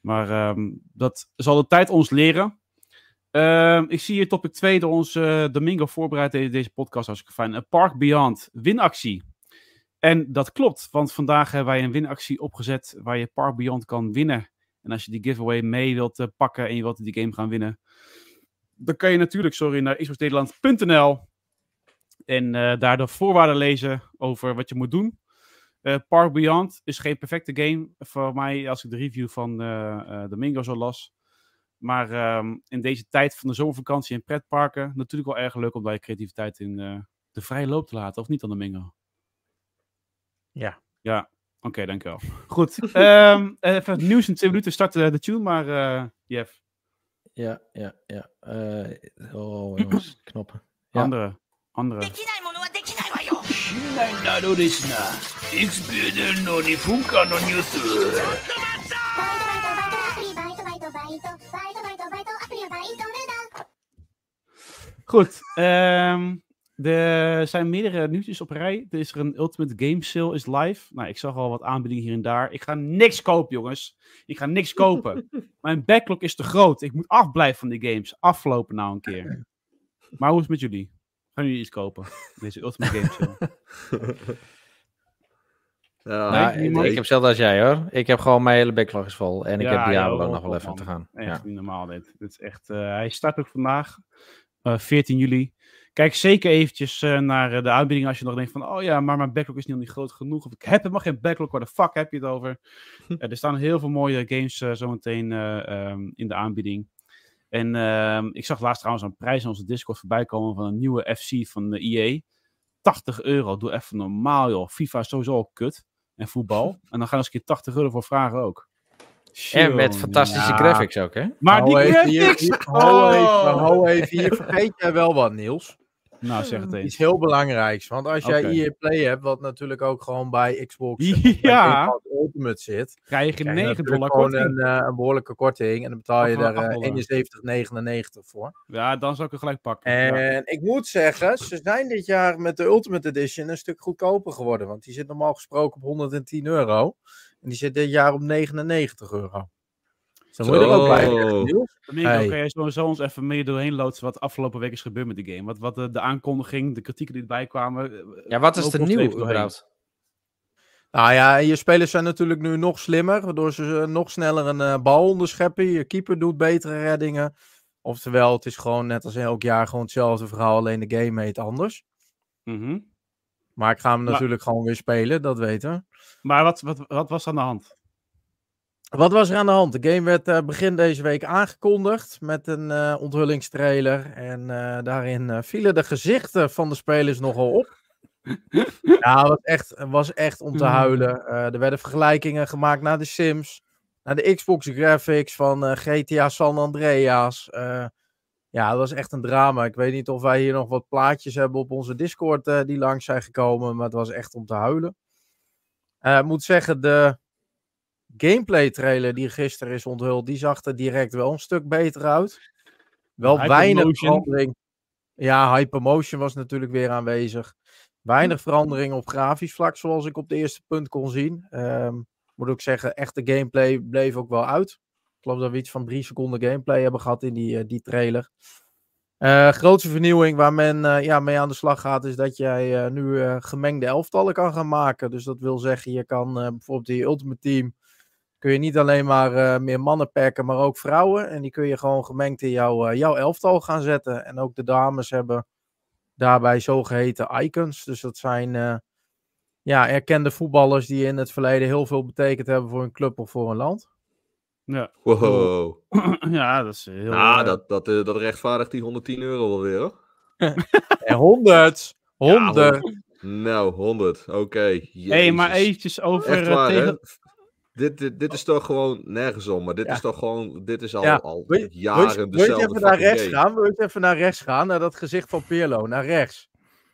Maar ehm, dat zal de tijd ons leren. Ehm, ik zie hier topic 2 door ons eh, Domingo voorbereid deze, deze podcast als ik fijn. Park Beyond winactie. En dat klopt, want vandaag hebben wij een winactie opgezet waar je Park Beyond kan winnen En als je die giveaway mee wilt eh, pakken en je wilt die game gaan winnen, dan kan je natuurlijk, sorry, naar xboxnederland.nl en eh, daar de voorwaarden lezen over wat je moet doen. Eh, Park Beyond is geen perfecte game voor mij als ik de review van Domingo zo las. Maar ehm, in deze tijd van de zomervakantie en pretparken natuurlijk wel erg leuk om daar je creativiteit in de vrije loop te laten. Of niet Domingo? Ja. Ja, oké, dankjewel. Goed, ehm, even het nieuws in twee minuten starten de tune, maar eh Jeff, Ja, ja, ja. Eh, oh, jongens, knoppen. Ja. andere, andere. できないものはできないわよないなのですな。いつベルの2分間のニュース。バイトバイトバイトアプリバイトバイトバイトバイトバイトバイトアプリはバイトルだ Goed, ehm, er zijn meerdere nieuwtjes op rij. Er is er een Ultimate Game Sale is live. Nou, ik zag al wat aanbiedingen hier en daar. Ik ga niks kopen, jongens. Ik ga niks kopen. Mijn backlog is te groot. Ik moet afblijven van die games. Aflopen nou een keer. Maar hoe is het met jullie? Gaan jullie iets kopen? Deze Ultimate Game Sale. Ja, Nee, ik, heb hetzelfde als jij hoor. Ik heb gewoon mijn hele backlog is vol. En ik Ja, heb Diablo joh, nog wel even man. te gaan. Echt Ja. niet normaal dit. dit is echt, eh, hij start ook vandaag, eh, 14 juli. Kijk zeker eventjes eh, naar eh, de aanbieding als je nog denkt van, oh ja, maar mijn backlog is niet, niet groot genoeg. Of ik heb helemaal geen backlog, waar de fuck heb je het over? Eh, er staan heel veel mooie games eh, zometeen eh, ehm, in de aanbieding. En ehm, ik zag laatst trouwens een prijs in onze Discord voorbij komen van een nieuwe FC van de EA. 80 euro, doe even normaal joh. FIFA is sowieso al kut. En voetbal. En dan gaan ze een keer 80 euro voor vragen ook. En met fantastische Ja. graphics ook, hè? Maar Hou die graphics! hier- hou even, Oh! hou even, hier vergeet jij wel wat, Niels. Nou, zeg het eens. Iets heel belangrijks. Want als jij Oké. EA Play hebt, wat natuurlijk ook gewoon bij Xbox Ja. bij Ultimate zit, Krijg je krijg je 9 natuurlijk dollar gewoon korting. een, eh, een behoorlijke korting. En dan betaal je er acht eh, dollar. 71,99 voor. Ja, dan zou ik hem gelijk pakken. Ja. En ik moet zeggen, ze zijn dit jaar met de Ultimate Edition een stuk goedkoper geworden. Want die zit normaal gesproken op 110 euro. En die zit dit jaar op 99 euro. Dan moet je er ook bij Zo. Hey. kan jij sowieso ons even mee doorheen loodsen wat afgelopen week is gebeurd met die game? Wat, wat de, de aankondiging, de kritieken die erbij kwamen. eh, Ja, wat is er nieuw überhaupt? Nou ja, je spelers zijn natuurlijk nu nog slimmer, waardoor ze eh, nog sneller een eh, bal onderscheppen. Je keeper doet betere reddingen. Oftewel, het is gewoon net als elk jaar gewoon hetzelfde verhaal, alleen de game heet anders. Mhm. Maar ik ga hem Maar- natuurlijk gewoon weer spelen, dat weten we. Maar wat, wat, wat was er aan de hand? Wat was er aan de hand? De game werd eh, begin deze week aangekondigd met een eh, onthullingstrailer. En eh, daarin vielen de gezichten van de spelers nogal op. ja, het was echt, was echt om te Hmm. huilen. Er werden vergelijkingen gemaakt naar de Sims, naar de Xbox graphics van GTA San Andreas. Ja, dat was echt een drama. Ik weet niet of wij hier nog wat plaatjes hebben op onze Discord die langs zijn gekomen, maar het was echt om te huilen. Ik moet zeggen, de gameplay trailer die gisteren is onthuld, die zag er direct wel een stuk beter uit. Wel weinig verandering. Ja, Hypermotion was natuurlijk weer aanwezig. Weinig verandering op grafisch vlak, zoals ik op de eerste punt kon zien. Ehm, moet ook zeggen, echte gameplay bleef ook wel uit. Ik geloof dat we iets van drie seconden gameplay hebben gehad in die, eh, die trailer. Eh grootste vernieuwing waar men eh, ja, mee aan de slag gaat, is dat jij nu gemengde elftallen kan gaan maken. Dus dat wil zeggen, je kan bijvoorbeeld die Ultimate Team, kun je niet alleen maar eh, meer mannen pakken, maar ook vrouwen. En die kun je gewoon gemengd in jouw, eh, jouw elftal gaan zetten. En ook de dames hebben daarbij zogeheten icons. Dus dat zijn eh, ja, erkende voetballers die in het verleden heel veel betekend hebben voor een club of voor een land. Ja, Wow. ja dat is heel... Nou, eh, dat, dat, dat rechtvaardigt die 110 euro wel weer, hoor. En 100! 100! Nou, 100. Oké. hey, maar eventjes over... Echt waar, tegen-? Dit, dit, dit is toch gewoon nergens om, maar dit Ja. is toch gewoon, dit is al, Ja. al je- jaren je, wil je dezelfde even naar rechts game. gaan? Wil je even naar rechts gaan? Naar dat gezicht van Pirlo. Naar rechts.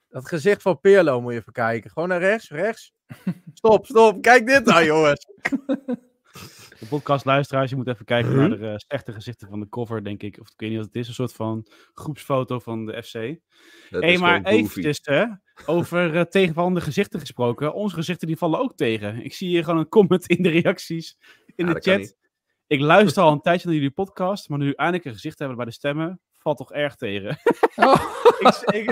Dat gezicht van Pirlo moet je even kijken. Gewoon naar rechts, rechts. Stop, stop. Kijk dit nou, jongens. De podcastluisteraars, je moet even kijken naar de eh, slechte gezichten van de cover, denk ik. Of ik weet niet wat het is, een soort van groepsfoto van de FC. Het Hé, is maar eventjes, hè, over uh, tegenvallende gezichten gesproken. Onze gezichten die vallen ook tegen. Ik zie hier gewoon een comment in de reacties, in Ja, de chat. Ik luister al een tijdje naar jullie podcast, maar nu u eindelijk een gezicht hebben bij de stemmen, valt toch erg tegen. Oh. ik, ik,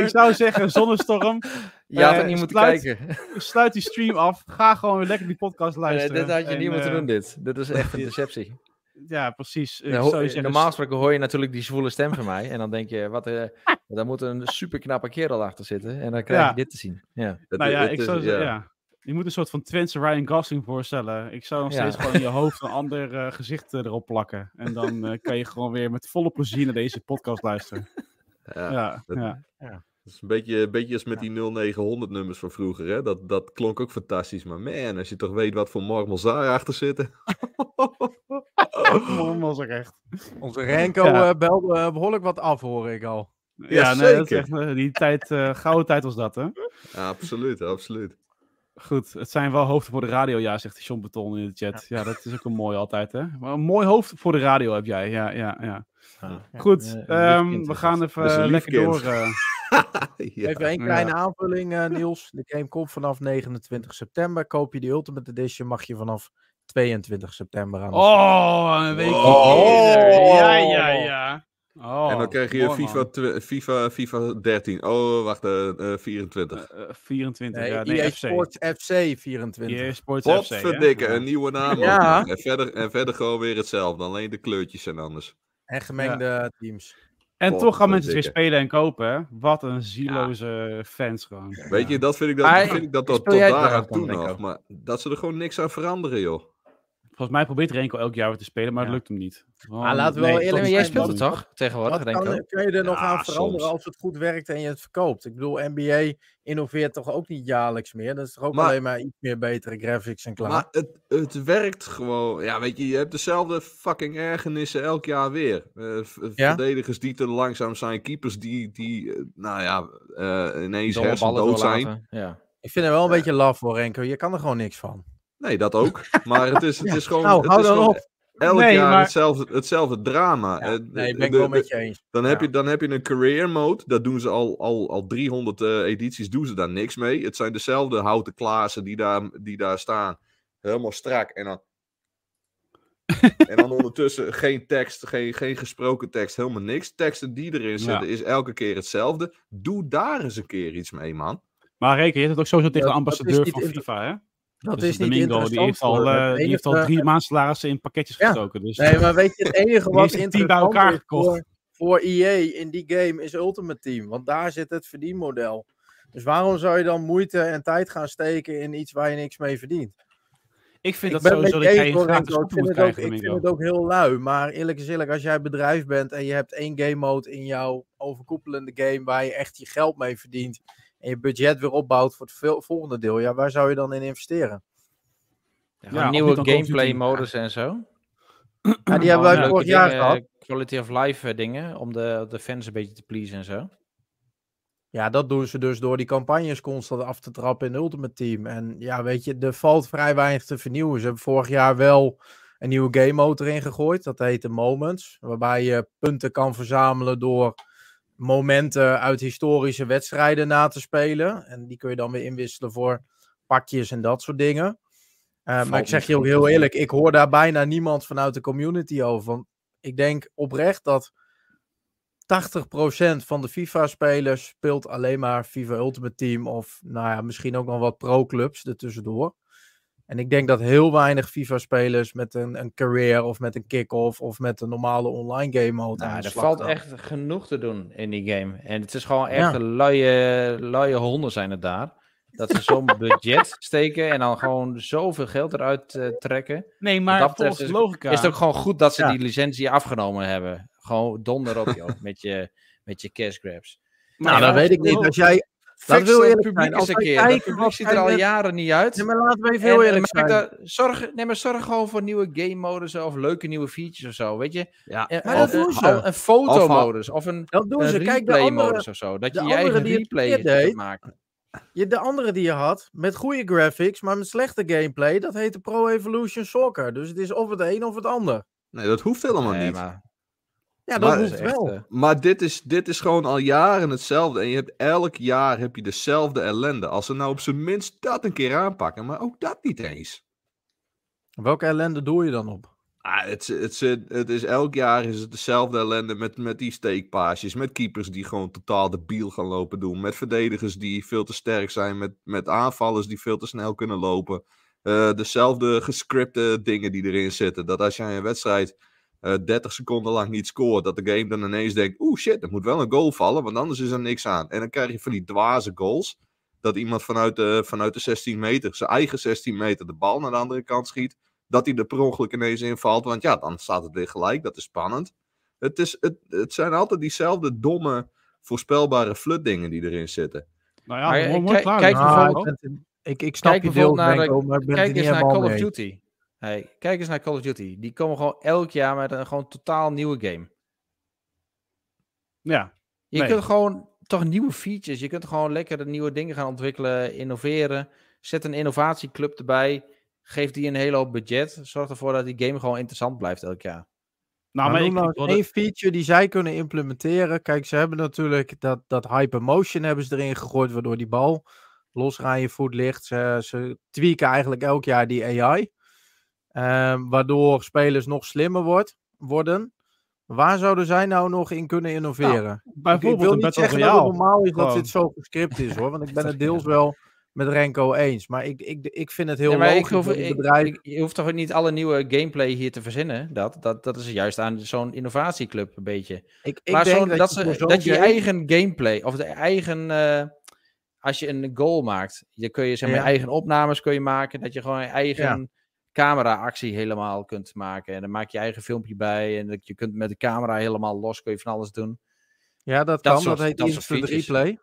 ik zou zeggen, zonnestorm. Je had Eh, niet moeten sluit- kijken. Sluit die stream af. Ga gewoon weer lekker die podcast Nee, luisteren. dit had je En, niet moeten eh, doen, dit. Dit is echt een deceptie. Ja, precies. Ik Nou, je zeggen, normaal gesproken hoor je natuurlijk die zwoele stem van mij. En dan denk je, wat, eh daar moet een super knappe kerel achter zitten. En dan krijg Ja. je dit te zien. Ja. Het- Nou ja, het ik is- zou ja. zeggen, ja. Je moet een soort van Twentse Ryan Gosling voorstellen. Ik zou nog Ja. steeds gewoon in je hoofd een ander eh, gezicht eh, erop plakken. En dan eh, kan je gewoon weer met volle plezier naar deze podcast luisteren. Ja, Ja, dat- ja. Is een beetje, een beetje als met die 0900 nummers van vroeger. Hè? Dat, dat klonk ook fantastisch. Maar man, als je toch weet wat voor marmels daar achter zitten. Ook echt. Onze Renko Ja. eh, belde eh, behoorlijk wat af, hoor ik al. Ja, nee, dat is zeker. echt, eh, die tijd, eh, gouden tijd was dat, hè? Ja, absoluut, absoluut. Goed, het zijn wel hoofden voor de radio, ja, zegt John Beton in de chat. Ja, dat is ook een mooi altijd, hè? Maar een mooi hoofd voor de radio heb jij, ja, ja, ja. Goed, Eh, ehm, we gaan even eh, lekker kind. door. eh. ja. Even een kleine Ja. aanvulling, eh, Niels. De game komt vanaf 29 september. Koop je de Ultimate Edition, mag je vanaf 22 september aan. de slag. Oh, een week Oh. Ja, ja, ja. Oh, en dan krijg je mooi, FIFA, FIFA, FIFA 13. Oh, wacht, eh, eh, 24. Eh, eh, 24, Nee, ja. EA Nee, FC. Sports FC 24. EA Sports FC, Ja. een nieuwe naam. Ja. En, verder, en verder gewoon weer hetzelfde. Alleen de kleurtjes zijn anders. En gemengde teams. En toch gaan mensen het weer spelen en kopen, hè? Wat een zieloze fans gewoon. Weet je, dat vind ik dat, Maar vind ik dat tot, speel tot daar aan toe nog. Maar dat ze er gewoon niks aan veranderen, joh. Volgens mij probeert Renko elk jaar weer te spelen, maar Ja. het lukt hem niet. Gewoon- Maar laten we wel eerlijk maar jij zijn, speelt het toch? Tegenwoordig, Wat denk ik. kan, kun je er nog Ja, aan veranderen soms. als het goed werkt en je het verkoopt? Ik bedoel, NBA innoveert toch ook niet jaarlijks meer? Dat is toch ook Maar- alleen maar iets meer betere graphics en klaar? Maar het, het werkt gewoon. Ja, weet je, je hebt dezelfde fucking ergernissen elk jaar weer. Eh, Ja? Verdedigers die te langzaam zijn, keepers die, die eh, nou ja, eh, ineens hersendood zijn. doorlaten. Ja. Ik vind er wel een Ja. beetje laf voor, Renko. Je kan er gewoon niks van. Nee, dat ook. Maar het is, het is gewoon, Nou, het hou is gewoon op. elk Nee, jaar maar- hetzelfde, hetzelfde drama. Ja, Eh, nee, ik ben ik de- wel met je eens. Dan heb, je, dan heb je een career mode. Dat doen ze al, al, al 300 eh, edities, doen ze daar niks mee. Het zijn dezelfde houten klaassen die daar, die daar staan. Helemaal strak. En dan, en dan ondertussen geen tekst, geen, geen gesproken tekst, helemaal niks. Teksten die erin zitten is elke keer hetzelfde. Doe daar eens een keer iets mee, man. Maar Reken, je hebt het ook sowieso tegen Ja, de ambassadeur van FIFA, hè? Dat Dus is niet Domingo, interessant. die heeft al, eh, die heeft al drie maanden salarissen in pakketjes Ja. gestoken. Dus, Nee, maar weet je, het enige wat team bij interessant elkaar is gekocht. voor, voor EA in die game is Ultimate Team. Want daar zit het verdienmodel. Dus waarom zou je dan moeite en tijd gaan steken in iets waar je niks mee verdient? ik vind ik dat sowieso dat jij een gratis moet het ook, krijgen, ik vind het ook heel lui. Maar eerlijk is eerlijk, als jij bedrijf bent en je hebt één game mode in jouw overkoepelende game waar je echt je geld mee verdient en je budget weer opbouwt voor het volgende deel, ja, waar zou je dan in investeren? Ja, nieuwe gameplay modus en zo. Ja, die hebben wij ja, vorig jaar dingen, gehad. Quality of life eh, dingen, om de, de fans een beetje te pleasen en zo. Ja, dat doen ze dus door die campagnes constant af te trappen in Ultimate Team. En ja, weet je, er valt vrij weinig te vernieuwen. Ze hebben vorig jaar wel een nieuwe game mode erin gegooid. Dat heet de Moments. Waarbij je punten kan verzamelen door momenten uit historische wedstrijden na te spelen. En die kun je dan weer inwisselen voor pakjes en dat soort dingen. Eh, maar ik zeg je ook heel eerlijk, ik hoor daar bijna niemand vanuit de community over. Want ik denk oprecht dat 80% van de FIFA-spelers speelt alleen maar FIFA Ultimate Team of nou ja, misschien ook nog wat pro-clubs ertussendoor. En ik denk dat heel weinig FIFA-spelers met een, een career of met een kick-off of met een normale online game mode Nou, er valt echt genoeg te doen in die game. En het is gewoon echt Ja. een luie, luie honden zijn het daar. Dat ze zo'n budget steken en dan gewoon zoveel geld eruit eh, trekken. Nee, maar dat volgens de logica... Is het ook gewoon goed dat ze Ja. die licentie afgenomen hebben. Gewoon donder op joh, met je, met je cash grabs. Nou, Maar dat weet ik niet. Als jij... Dat wil dat eerlijk publiek zijn. Als een keer. Kijken publiek ziet er al jaren niet uit. Nee, maar laten we even En, heel eh, eerlijk zijn. daar- zorg, nee, maar zorg gewoon voor nieuwe game modus of leuke nieuwe features of zo. Weet je? Ja, Eh, Maar eh, dat doen een- ze. Een fotomodus of een, Dat doen een ze. Kijk, de andere, of zo. Dat je je eigen replay maken. je, de andere die je had, met goede graphics, maar met slechte gameplay, dat heet de Pro Evolution Soccer. Dus het is of het een of het ander. Nee, dat hoeft helemaal Nee, niet. maar Ja, dat Maar- hoeft echt, wel. eh, Maar dit is, dit is gewoon al jaren hetzelfde. En je hebt elk jaar heb je dezelfde ellende. Als ze nou op zijn minst dat een keer aanpakken. Maar ook dat niet eens. Welke ellende doe je dan op? Ah, het, het, het, het is elk jaar is het dezelfde ellende met, met die steekpaasjes. Met keepers die gewoon totaal debiel gaan lopen doen. Met verdedigers die veel te sterk zijn. Met, met aanvallers die veel te snel kunnen lopen. Eh, dezelfde gescripte dingen die erin zitten. Dat als jij een wedstrijd eh 30 seconden lang niet scoort. Dat de game dan ineens denkt. Oeh shit, er moet wel een goal vallen. Want anders is er niks aan. En dan krijg je van die dwaze goals. Dat iemand vanuit de, vanuit de 16 meter, zijn eigen 16 meter, de bal naar de andere kant schiet dat hij er per ongeluk ineens invalt. Want ja, dan staat het weer gelijk. Dat is spannend. Het, is, het, het zijn altijd diezelfde domme, voorspelbare flutdingen die erin zitten. Nou ja, Maar, mooi, eh, mooi kijk- bijvoorbeeld- ik, het- ik, ik snap Kijk je bijvoorbeeld deel, naar, Benko, de- maar ik ben het kijk er eens naar Call of. Duty. Hey, kijk eens naar Call of Duty. Die komen gewoon elk jaar met een gewoon totaal nieuwe game. Ja, Je Nee. kunt gewoon toch nieuwe features. Je kunt gewoon lekker de nieuwe dingen gaan ontwikkelen, innoveren. Zet een innovatieclub erbij. Geef die een hele hoop budget. Zorg ervoor dat die game gewoon interessant blijft elk jaar. nou, maar ik, nou ik één feature die zij kunnen implementeren. Kijk, ze hebben natuurlijk dat, dat hypermotion hebben ze erin gegooid, waardoor die bal los aan je voet ligt. Ze, ze tweaken eigenlijk elk jaar die AI. Ehm, waardoor spelers nog slimmer wordt, worden. Waar zouden zij nou nog in kunnen innoveren? Ik- ik, bijvoorbeeld wil niet zeggen dat het normaal is dat dit zo gescript is hoor. Want ik ben het deels wel met Renko eens. Maar ik, ik, ik vind het heel Ja, logisch hoef, ik- bedrijf... ik- je hoeft toch niet alle nieuwe gameplay hier te verzinnen. Dat, dat, dat is juist aan zo'n innovatieclub een beetje. ik, ik maar denk dat, dat, je ze, dat je eigen gameplay, of de eigen, eh, als je een goal maakt, je kun je zeg maar Ja. eigen opnames kun je maken, dat je gewoon je eigen camera-actie helemaal kunt maken. En dan maak je eigen filmpje bij en dat je kunt met de camera helemaal los, kun je van alles doen. Ja, dat, Dat kan. soort- dat heet dat soort instant features. replay.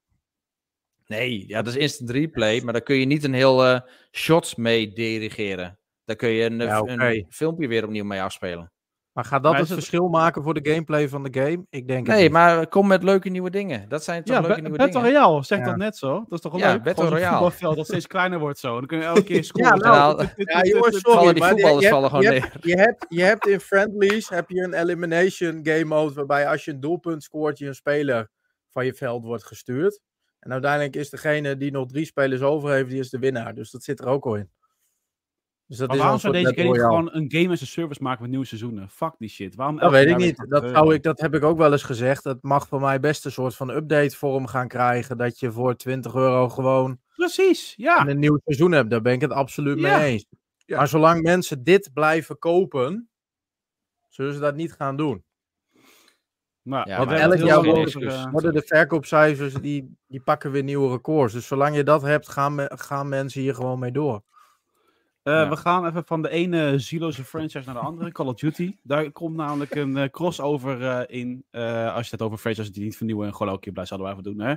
Nee, ja, dat is instant replay, maar daar kun je niet een heel eh, shots mee dirigeren. Daar kun je een, Ja, een filmpje weer opnieuw mee afspelen. Maar gaat dat Maar het verschil maken voor de gameplay van de game? Ik denk het Nee, niet. maar kom met leuke nieuwe dingen. Dat zijn toch Ja, leuke nieuwe Battle dingen. Royale, zeg Ja. dat net zo. Dat is toch wel Ja, leuk? Battle Royale. voetbalveld dat steeds kleiner wordt zo. En dan kun je elke keer scoren. Ja, nou, Ja, jongens, sorry. vallen die maar voetballers je, vallen hebt, gewoon je, hebt, neer. je, hebt, je hebt in friendlies heb je een elimination game mode waarbij als je een doelpunt scoort, je een speler van je veld wordt gestuurd. En uiteindelijk is degene die nog drie spelers over heeft, die is de winnaar. Dus dat zit er ook al in. Dus dat Maar is waarom zou deze game gewoon een game as a service maken met nieuwe seizoenen? Fuck die shit. Waarom Dat weet ik niet. Dat, zou ik, dat heb ik ook wel eens gezegd. Dat mag voor mij best een soort van update vorm gaan krijgen. Dat je voor 20 euro gewoon Precies, ja. een nieuw seizoen hebt. Daar ben ik het absoluut Ja. mee eens. Ja. Maar zolang mensen dit blijven kopen, zullen ze dat niet gaan doen. Maar, Ja, want elk jaar worden- eh, Worden de verkoopcijfers, die, die pakken weer nieuwe records. Dus zolang je dat hebt, gaan, me- gaan mensen hier gewoon mee door. Eh, Ja. We gaan even van de ene zieloze franchise naar de andere, Call of Duty. Daar komt namelijk een eh, crossover eh, in. als je het over franchises die niet vernieuwen en gewoon elke keer blij zouden blijven doen. Hè?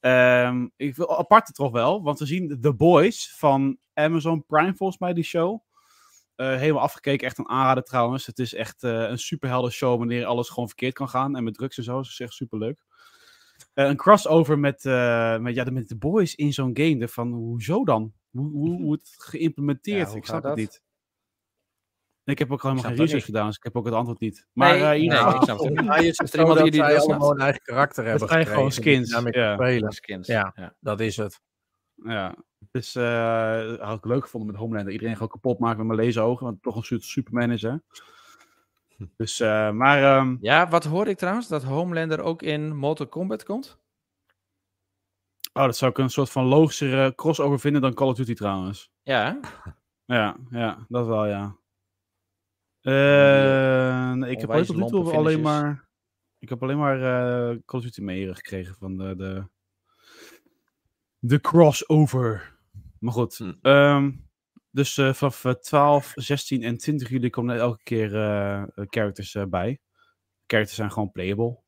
Ehm, ik wil apart toch wel, want we zien The Boys van Amazon Prime volgens mij, die show. Helemaal afgekeken, echt een aanrader trouwens. Het is echt eh, een superhelden show wanneer alles gewoon verkeerd kan gaan. En met drugs en zo, dat is echt superleuk. Eh een crossover met, met, ja, de- met The Boys in zo'n game. Van, hoezo dan? Hoe, hoe, hoe het geïmplementeerd? Ja, hoe ik snap het dat? niet. Ik heb ook helemaal geen dat research niet. gedaan, dus ik heb ook het antwoord niet. Maar Nee, eh, nee, ik snap het iemand dat die dat allemaal een eigen karakter hebben gewoon gekregen die skins, ja. spelen. Skins. Ja. ja. Dat is het. ja. Dus eh had ik leuk gevonden met Homelander. Iedereen gewoon kapot maken met mijn lezerogen, want het toch een soort Superman is, hè. Dus, eh, maar ehm, Ja, wat hoorde ik trouwens? Dat Homelander ook in Mortal Kombat komt? Oh, dat zou ik een soort van logischere crossover vinden dan Call of Duty trouwens. Ja, Ja, ja, dat wel, ja. Eh, nee, ik heb ooit Onwijs tot nu toe lompe alleen maar... Ik heb alleen maar eh Call of Duty meegekregen van de, de... De crossover. Maar goed. Hm. ehm, dus eh, vanaf eh, 12, 16 en 20 juli komen er elke keer characters bij. Characters zijn gewoon playable.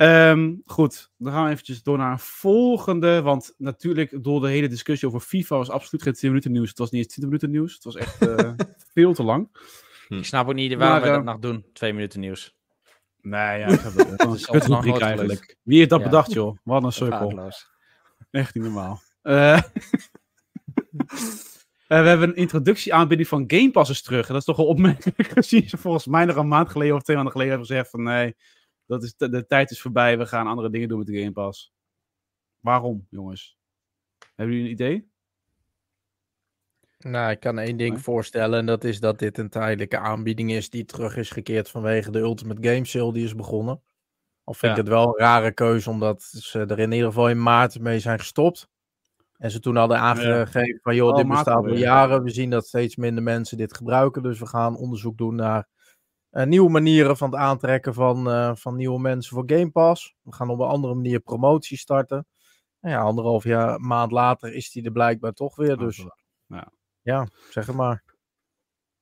Ehm, goed, dan gaan we eventjes door naar een volgende. Want natuurlijk, door de hele discussie over FIFA was absoluut geen 10 minuten nieuws. Het was niet eens 20 minuten nieuws. Het was echt eh, veel te lang. ik snap ook niet waarom Maar, wij dat nog doen. Twee minuten nieuws. Nee, ja, ik heb het. Dat is is een eigenlijk. Wie heeft dat Ja. bedacht, joh? Wat een sukkel. Waardeloos. Echt niet normaal. Eh, eh, we hebben een introductieaanbieding van Game Pass is terug. En dat is toch wel opmerkelijk gezien ze volgens mij nog een maand geleden of twee maanden geleden hebben gezegd van nee, dat is de, tijd is voorbij. We gaan andere dingen doen met de Game Pass. Waarom, jongens? Hebben jullie een idee? Nou, ik kan één ding Nee? voorstellen en dat is dat dit een tijdelijke aanbieding is die terug is gekeerd vanwege de Ultimate Game Sale die is begonnen. Al vind Ja. ik het wel een rare keuze, omdat ze er in ieder geval in maart mee zijn gestopt. En ze toen hadden aangegeven van, joh, Oh, dit bestaat al jaren. We zien dat steeds minder mensen dit gebruiken, dus we gaan onderzoek doen naar eh, nieuwe manieren van het aantrekken van, eh, van nieuwe mensen voor Game Pass. We gaan op een andere manier promotie starten. Nou ja, anderhalf jaar, maand later is die er blijkbaar toch weer, dus Ja. ja, zeg het maar.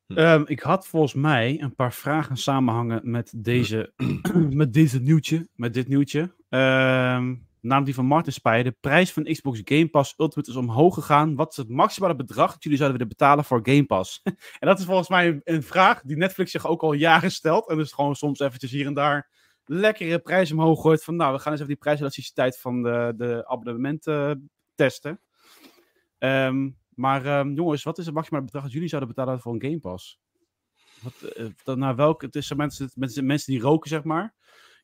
Ehm, ik had volgens mij een paar vragen samenhangen met deze, met deze nieuwtje, met dit nieuwtje. Ehm, namelijk die van Martin Speijer. De prijs van Xbox Game Pass Ultimate is omhoog gegaan. Wat is het maximale bedrag dat jullie zouden willen betalen voor Game Pass? en dat is volgens mij een, vraag die Netflix zich ook al jaren stelt. En dus gewoon soms eventjes hier en daar lekkere prijzen omhoog gooit. Van nou, we gaan eens even die prijselasticiteit van de, de abonnementen testen. Ehm, maar ehm, jongens, wat is het maximale bedrag dat jullie zouden betalen voor een Game Pass? Wat, eh, naar welke? Is mensen, mensen, mensen die roken, zeg maar.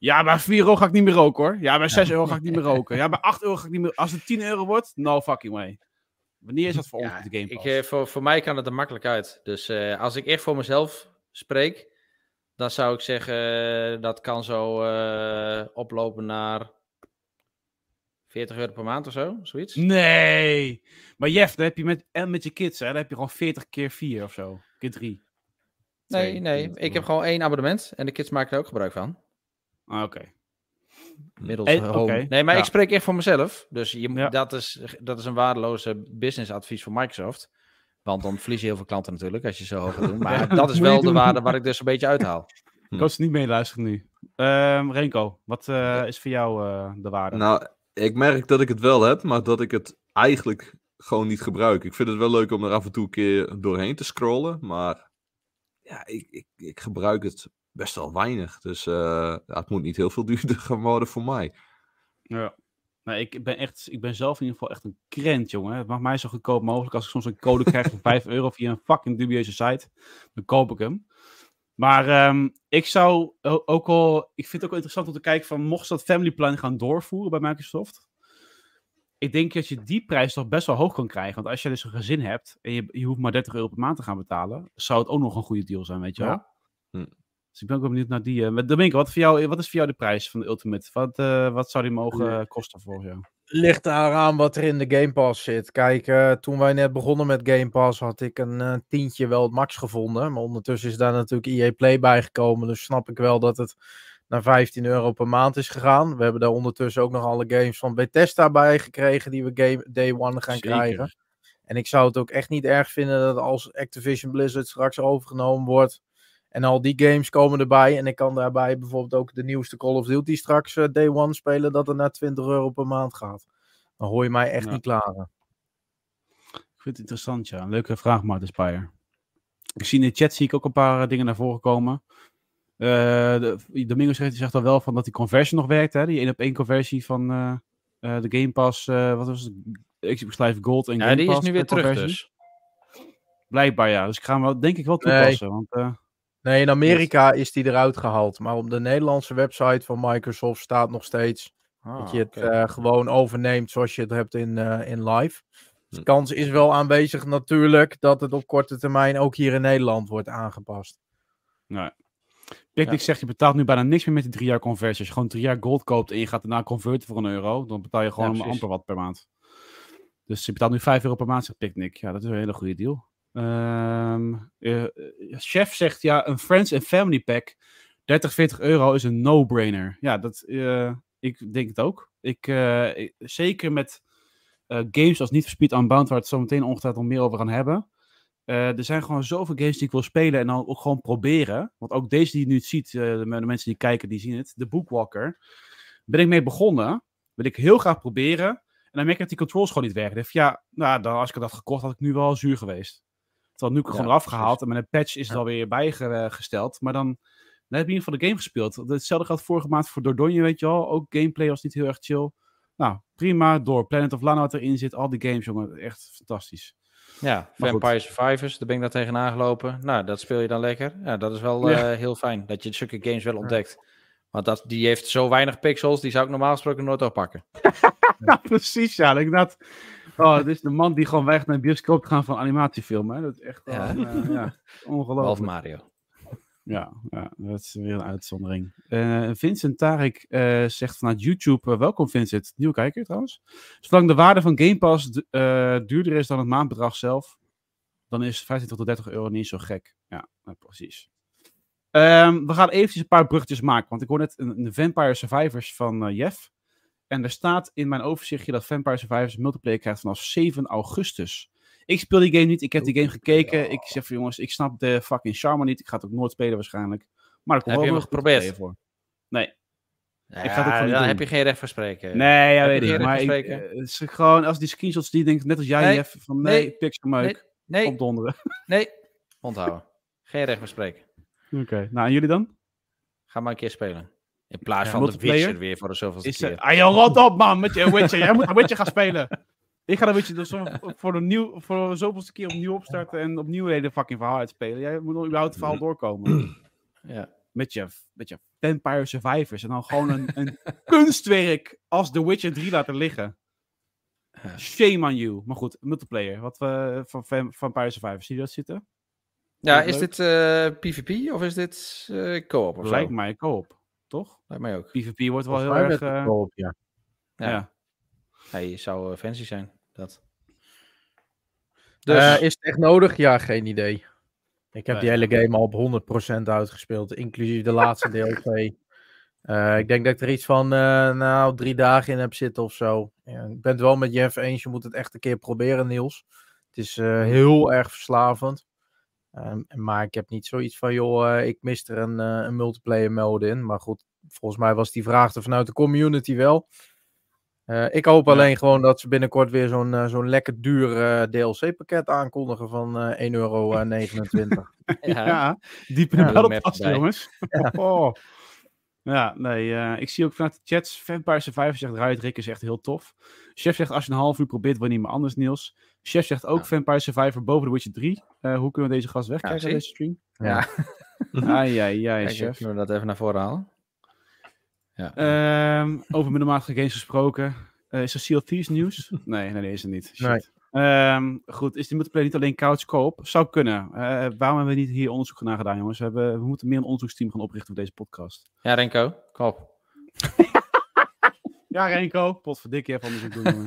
Ja, bij 4 euro ga ik niet meer roken hoor. Ja, bij 6 euro ga ik niet meer roken. Ja, bij 8 euro ga ik niet meer. Als het 10 euro wordt, no fucking way. Wanneer is dat voor ons Ja, de Game ik, Pass? eh, voor, voor mij kan het er makkelijk uit. Dus eh, als ik echt voor mezelf spreek, dan zou ik zeggen eh, dat kan zo oplopen naar 40 euro per maand of zo, zoiets. Nee! Maar Jeff, dan heb je met, en met je kids, hè, dan heb je gewoon 40 keer 4 of zo. Keer 3. Nee, nee, ik heb gewoon één abonnement en de kids maken er ook gebruik van. Ah, oké. Middels Eh, Nee, maar ja. ik spreek echt voor mezelf. Dus je, Ja. dat, is, dat is een waardeloze businessadvies voor Microsoft. Want dan verlies je heel veel klanten natuurlijk als je zo hoog gaat doen. Maar Ja, dat is wel de doen. waarde waar ik dus een beetje uithaal. Ik kan ze niet meeluisteren nu. Ehm Renko, wat eh, is voor jou eh, de waarde? Nou, ik merk dat ik het wel heb, maar dat ik het eigenlijk gewoon niet gebruik. Ik vind het wel leuk om er af en toe een keer doorheen te scrollen, maar ja, ik, ik, ik gebruik het best wel weinig. Dus eh, het moet niet heel veel duurder gaan worden voor mij. Ja. Nou, ik ben echt, ik ben zelf in ieder geval echt een krent, jongen. Het mag mij zo goedkoop mogelijk. Als ik soms een code krijg van 5 euro via een fucking dubieuze site, dan koop ik hem. Maar ehm, ik zou ook al, ik vind het ook wel interessant om te kijken van, mocht ze dat family plan gaan doorvoeren bij Microsoft, ik denk dat je die prijs toch best wel hoog kan krijgen. Want als je dus een gezin hebt en je, je hoeft maar 30 euro per maand te gaan betalen, zou het ook nog een goede deal zijn, weet je wel? Ja. Hm. Dus ik ben ook wel benieuwd naar die. Uh, Domingo, wat, voor jou, wat is voor jou de prijs van de Ultimate? Wat, eh, wat zou die mogen kosten voor jou? Ligt eraan wat er in de Game Pass zit. Kijk, eh, toen wij net begonnen met Game Pass had ik een tientje wel het max gevonden. Maar ondertussen is daar natuurlijk EA Play bijgekomen. Dus snap ik wel dat het naar 15 euro per maand is gegaan. We hebben daar ondertussen ook nog alle games van Bethesda bij gekregen die we game, Day One gaan Zeker. krijgen. En ik zou het ook echt niet erg vinden dat als Activision Blizzard straks overgenomen wordt. En al die games komen erbij. En ik kan daarbij bijvoorbeeld ook de nieuwste Call of Duty straks eh, Day One spelen. Dat het naar 20 euro per maand gaat. Dan hoor je mij echt Ja. niet klagen. Ik vind het interessant, ja. Een leuke vraag, Martin Spire. Ik zie in de chat zie ik ook een paar eh, dingen naar voren komen. Eh, de, Domingo zegt, zegt al wel van dat die conversion nog werkt, hè? Die 1 op 1 conversie van eh, eh, de Game Pass, eh, wat was het? Xbox Live Gold en Ja, Game die is Pass nu weer terug conversie. dus. Blijkbaar, ja. Dus ik ga hem wel, denk ik wel Nee. toepassen. Want, eh, Nee, in Amerika is die eruit gehaald. Maar op de Nederlandse website van Microsoft staat nog steeds Ah, dat je het eh, gewoon overneemt zoals je het hebt in, eh, in live. De Hm. kans is wel aanwezig natuurlijk dat het op korte termijn ook hier in Nederland wordt aangepast. Picnic Ja. zegt, je betaalt nu bijna niks meer met die drie jaar conversie. Als je gewoon drie jaar gold koopt en je gaat daarna converten voor een euro, dan betaal je gewoon Ja, amper wat per maand. Dus je betaalt nu 5 euro per maand, zegt Picnic. Ja, dat is een hele goede deal. Ehm, eh, eh, chef zegt, ja, een Friends and Family Pack, 30, 40 euro is een no-brainer. Ja, dat, eh, ik denk het ook. Ik, zeker met games als Need for Speed Unbound, waar we het zo meteen ongetwijfeld meer over gaan hebben. Er zijn gewoon zoveel games die ik wil spelen en dan ook gewoon proberen. Want ook deze die je nu ziet, de, mensen die kijken, die zien het. De Bookwalker. Ben ik mee begonnen. Wil ik heel graag proberen. En dan merk ik dat die controls gewoon niet werken. Ja, nou, dan, als ik het had gekocht, had ik nu wel zuur geweest. Terwijl nu gewoon eraf gehaald. En met een patch is het alweer bijgesteld. Maar dan, dan heb je in ieder geval de game gespeeld. Hetzelfde geldt vorige maand voor Dordogne, weet je wel. Ook gameplay was niet heel erg chill. Nou, prima. Door Planet of Lana wat erin zit. Al die games, jongen. Echt fantastisch. Ja, Maar goed. Vampire Survivors, daar ben ik daar tegenaan gelopen. Nou, dat speel je dan lekker. Ja, dat is wel Ja. eh, heel fijn, dat je zulke games wel ontdekt. Want dat, die heeft zo weinig pixels, die zou ik normaal gesproken nooit oppakken. Ja, precies. Ja, inderdaad. Oh, dit is de man die gewoon weg naar een bioscoop te gaan van animatiefilm. Hè? Dat is echt Ja. eh, ja, Behalve ongelooflijk. Mario. Ja, ja, dat is weer een uitzondering. Eh, Vincent Tarik eh, zegt vanuit YouTube, welkom Vincent, nieuwe kijker trouwens. Zolang de waarde van Game Pass du- duurder is dan het maandbedrag zelf, dan is 25 tot 30 euro niet zo gek. Ja, nou, precies. Ehm, we gaan eventjes een paar bruggetjes maken, want ik hoor net een, een Vampire Survivors van Jeff. En er staat in mijn overzichtje dat Vampire Survivors multiplayer krijgt vanaf 7 augustus. Ik speel die game niet, ik heb die game gekeken. Ik zeg van jongens, ik snap de fucking charme niet. Ik ga het ook nooit spelen waarschijnlijk. Maar komt Heb je wel hem nog geprobeerd? Voor. Nee. Ja, Ik ga het ook niet dan doen. heb je geen recht van spreken. Nee, ja, heb weet je ik. Maar ik, eh, het is gewoon als die screenshots die denk ik net als jij, Nee. Jeff, van nee, Nee. pixelmeuk, Nee, opdonderen. nee. Onthouden. Geen recht van spreken. Oké, nou en jullie dan? Ga maar een keer spelen. In plaats Ja, van de? Witcher weer voor de zoveelste Is keer. er... Ah joh, rot op man, met je Witcher. Jij moet een Witcher gaan spelen. Ik ga dan Witcher dus voor, de nieuw, voor de zoveelste keer opnieuw opstarten en opnieuw hele fucking verhaal uitspelen. Jij moet nog überhaupt het verhaal doorkomen. Ja. met je, met je Vampire Survivors. En dan gewoon een, een kunstwerk als The Witcher 3 laten liggen. Shame on you. Maar goed, multiplayer. Wat we van Vam- Vampire Survivors. Zie je dat zitten? Ja, Leuk. is dit eh, PvP of is dit eh co-op of zo? Lijkt mij co-op. Toch? Lijkt mij ook. PvP wordt wel heel erg... eh, co-op, ja. Ja. ja. Hij zou eh, fancy zijn. Dat. Dus, Dus, is het echt nodig? Ja, geen idee. Ik heb Nee. die hele game al op 100% uitgespeeld, inclusief de laatste DLC. Eh, ik denk dat ik er iets van eh, nou, drie dagen in heb zitten of zo. Ja, ik ben het wel met Jeff eens, je moet het echt een keer proberen, Niels. Het is eh, heel erg verslavend. Ehm, maar ik heb niet zoiets van, joh, eh, ik mis er een, eh, een multiplayer mode in. Maar goed, volgens mij was die vraag er vanuit de community wel. Eh, ik hoop alleen gewoon dat ze binnenkort weer zo'n zo'n lekker duur DLC-pakket aankondigen van eh 1,29 euro. Ja, ja. diep in de Ja, erbij. jongens. Oh. Ja, nee, eh, ik zie ook vanuit de chats, Vampire Survivor zegt, Riot Rick is echt heel tof. Chef zegt, als je een half uur probeert, wordt niet meer anders, Niels. Chef zegt ook Ja. Vampire Survivor boven The Witcher 3. Eh, hoe kunnen we deze gast wegkrijgen uit deze stream? ja. Ai, ai, ai, Kijk, chef. kunnen we dat even naar voren halen? Ja. Ehm, over middelmatige games gesproken. Eh, is er Sea of Thieves nieuws? Nee, nee, nee, is er niet. Shit. Nee. Ehm, goed, is die multiplayer niet alleen couch co-op? Zou kunnen. Eh, waarom hebben we niet hier onderzoek naar gedaan, jongens? We, hebben, we moeten meer een onderzoeksteam gaan oprichten voor deze podcast. ja, Renko, kom op. Ja, Renko. Potverdikke, even onderzoek doen.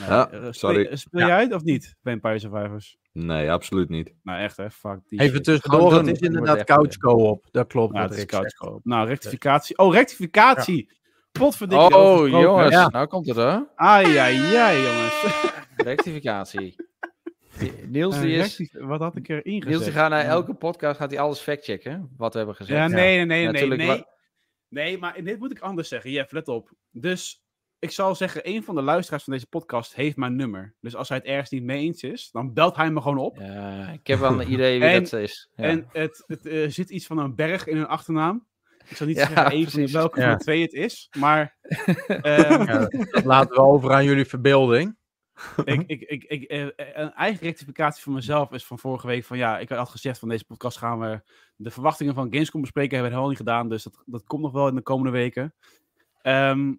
Nee, Ja, eh, speel- sorry. eh, Speel jij uit of niet, Vampire Survivors? Nee, absoluut niet. Nou, echt hè, fuck die Even shit. tussendoor, doen. is inderdaad echt, couch eh, co-op. Dat klopt. Ja, het is Rick couch zegt. co-op. Nou, rectificatie. Oh, rectificatie! Potverdikke. Oh, over gesproken. jongens. Ja. Nou komt het hoor. Ai, ai, ai, jongens. Rectificatie. Niels, die is... Wat had ik erin gezet? Niels die gaat naar Ja. elke podcast gaat hij alles factchecken. Wat we hebben gezegd. Ja, nee, nee, nee, nee. Natuurlijk, Nee, nee maar dit moet ik anders zeggen. Jeff, let op. Dus ik zal zeggen, een van de luisteraars van deze podcast heeft mijn nummer. Dus als hij het ergens niet mee eens is, dan belt hij me gewoon op. Ja, ik heb wel een idee wie En- dat is. Ja. En het, het eh, zit iets van een berg in hun achternaam. Ik zal niet Ja, zeggen één van precies. welke Ja. van de twee het is, maar ehm, Ja, dat laten we over aan jullie verbeelding. ik, ik, ik, ik, eh, een eigen rectificatie van mezelf is van vorige week van ja, ik had gezegd van deze podcast gaan we de verwachtingen van Gamescom bespreken, hebben we helemaal niet gedaan, dus dat, dat komt nog wel in de komende weken. Ehm, eh,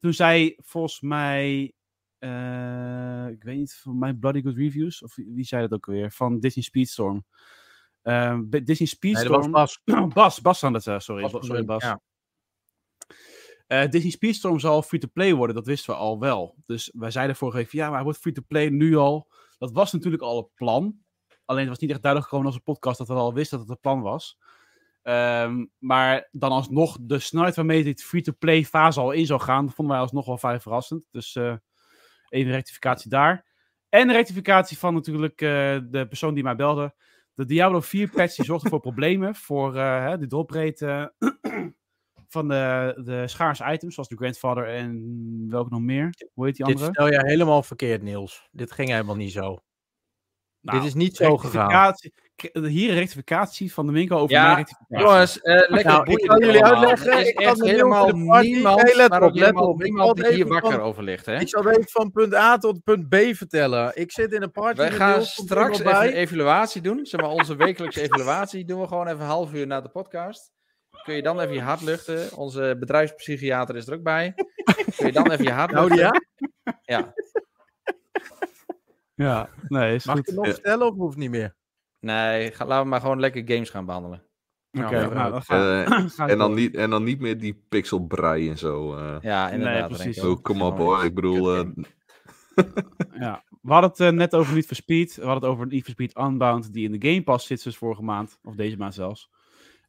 toen zei volgens mij, eh, ik weet niet, van mij Bloody Good Reviews, of wie, zei dat ook weer, van Disney Speedstorm. Ehm, Disney Nee, Speedstorm... was Bas. Bas, Bas aan het, eh, sorry, Bas sorry Bas. ja. Eh, Disney Speedstorm zal free-to-play worden, dat wisten we al wel. Dus wij zeiden vorige week van ja, maar hij wordt free-to-play nu al. Dat was natuurlijk al het plan. Alleen het was niet echt duidelijk gewoon als een podcast dat we al wisten dat het het plan was. Ehm, maar dan alsnog de snelheid waarmee dit free-to-play fase al in zou gaan, vonden wij alsnog wel vrij verrassend. Dus eh, even rectificatie daar. En rectificatie van natuurlijk eh, de persoon die mij belde. De Diablo 4 patch die zorgde voor problemen voor eh, de eh, van de, de schaarse items, zoals de Grandfather en welke nog meer. Hoe heet die Dit andere? stel jij helemaal verkeerd, Niels. Dit ging helemaal niet zo. Nou, Dit is niet zo gegaan. Hier een rectificatie van de winkel over Ja, mijn rectificatie. Jongens, eh, lekker Nou, ik kan jullie allemaal. uitleggen, is ik kan helemaal Niels de party- niemand, Nee, let op, op. Ik niemand die hier wakker van- over ligt. Hè? Ik zal even van punt A tot punt B vertellen. Ik zit in een party. Wij met gaan straks even een evaluatie doen. Zeg maar onze wekelijkse evaluatie doen we gewoon even een half uur na de podcast. Kun je dan even je hart luchten. Onze bedrijfspsychiater is er ook bij. Kun je dan even je hart Nou, luchten. ja? Ja, Ja, nee, is Mag ik goed. het nog vertellen of hoeft niet meer? Nee, ga, laten we maar gewoon lekker games gaan behandelen. Oké, Ja, nou, Eh, ga ik en, dan niet, en dan niet meer die pixelbrei en zo. eh. Ja, inderdaad. precies. Renko. Oh, kom op hoor. Ik bedoel, eh, Ja. We hadden het net over Need for Speed. We hadden het over Need for Speed Unbound, die in de Game Pass zit sinds vorige maand. Of deze maand zelfs.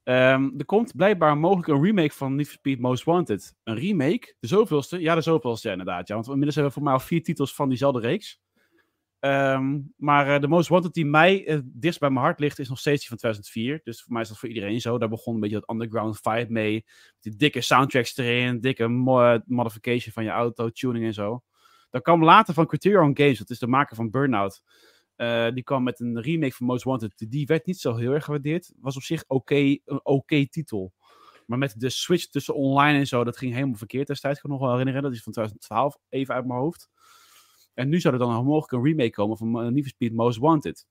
Ehm, er komt blijkbaar mogelijk een remake van Need for Speed Most Wanted. Een remake? De zoveelste? Ja, de zoveelste ja, inderdaad. Ja, want inmiddels hebben we voor mij al vier titels van diezelfde reeks. Ehm, maar eh, de Most Wanted die mij het dichtst bij mijn hart ligt, is nog steeds die van 2004. Dus voor mij is dat voor iedereen zo. Daar begon een beetje dat underground vibe mee. Die dikke soundtracks erin, dikke mo- modification van je auto, tuning en zo. Dat kwam later van Criterion Games, dat is de maker van Burnout. Eh, die kwam met een remake van Most Wanted. Die werd niet zo heel erg gewaardeerd. Was op zich oké, een oké titel. Maar met de switch tussen online en zo, dat ging helemaal verkeerd destijds. Ik kan me nog wel herinneren. Dat is van 2012, even uit mijn hoofd. En nu zou er dan nog mogelijk een remake komen van Need for Speed Most Wanted.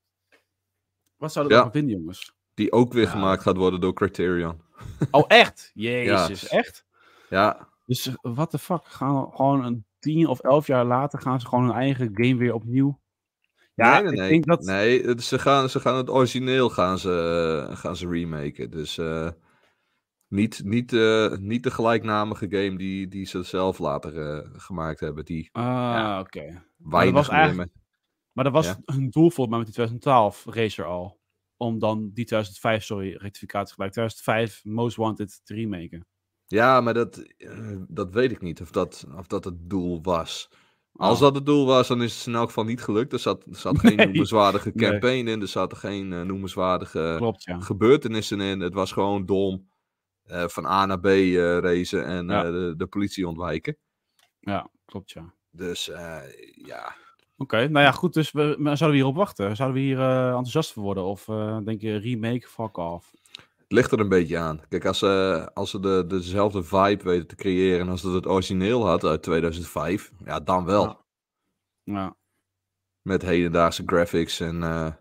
Wat zou dat Ja. dan vinden, jongens? die ook weer Ja. gemaakt gaat worden door Criterion. Oh, echt? Jezus, Ja. echt? Ja, Dus wat de fuck? Gaan gewoon een tien of elf jaar later gaan ze gewoon hun eigen game weer opnieuw. Ja, nee, nee, ik nee. denk dat. nee ze, gaan, ze gaan het origineel gaan ze, eh, gaan ze remaken. Dus eh, niet, niet, eh, niet de gelijknamige game die, die ze zelf later eh, gemaakt hebben. Die Ah, Ja. oké. weinig was meer eigenlijk- Maar dat was Ja. hun doel volgens mij met die 2012 racer al. Om dan die 2005, sorry, rectificatie gelijk, 2005 Most Wanted te remaken. Ja, maar dat, eh, dat weet ik niet of dat, of dat het doel was. Als Oh. dat het doel was, dan is het in elk geval niet gelukt. Er zat, er zat geen Nee. noemenswaardige Nee. campaign in. Er zaten geen eh, noemenswaardige Klopt, ja. gebeurtenissen in. Het was gewoon dom eh, van A naar B eh racen en Ja. eh, de, de politie ontwijken. Ja, klopt, ja. Dus ja, Oké, nou ja, goed. Dus we, zouden we hierop wachten? Zouden we hier enthousiast voor worden? Of denk je remake, fuck off? het ligt er een beetje aan. Kijk, als ze, als ze de, dezelfde vibe weten te creëren als dat het origineel had uit 2005, ja, dan wel. Ja. Ja. Met hedendaagse graphics en nou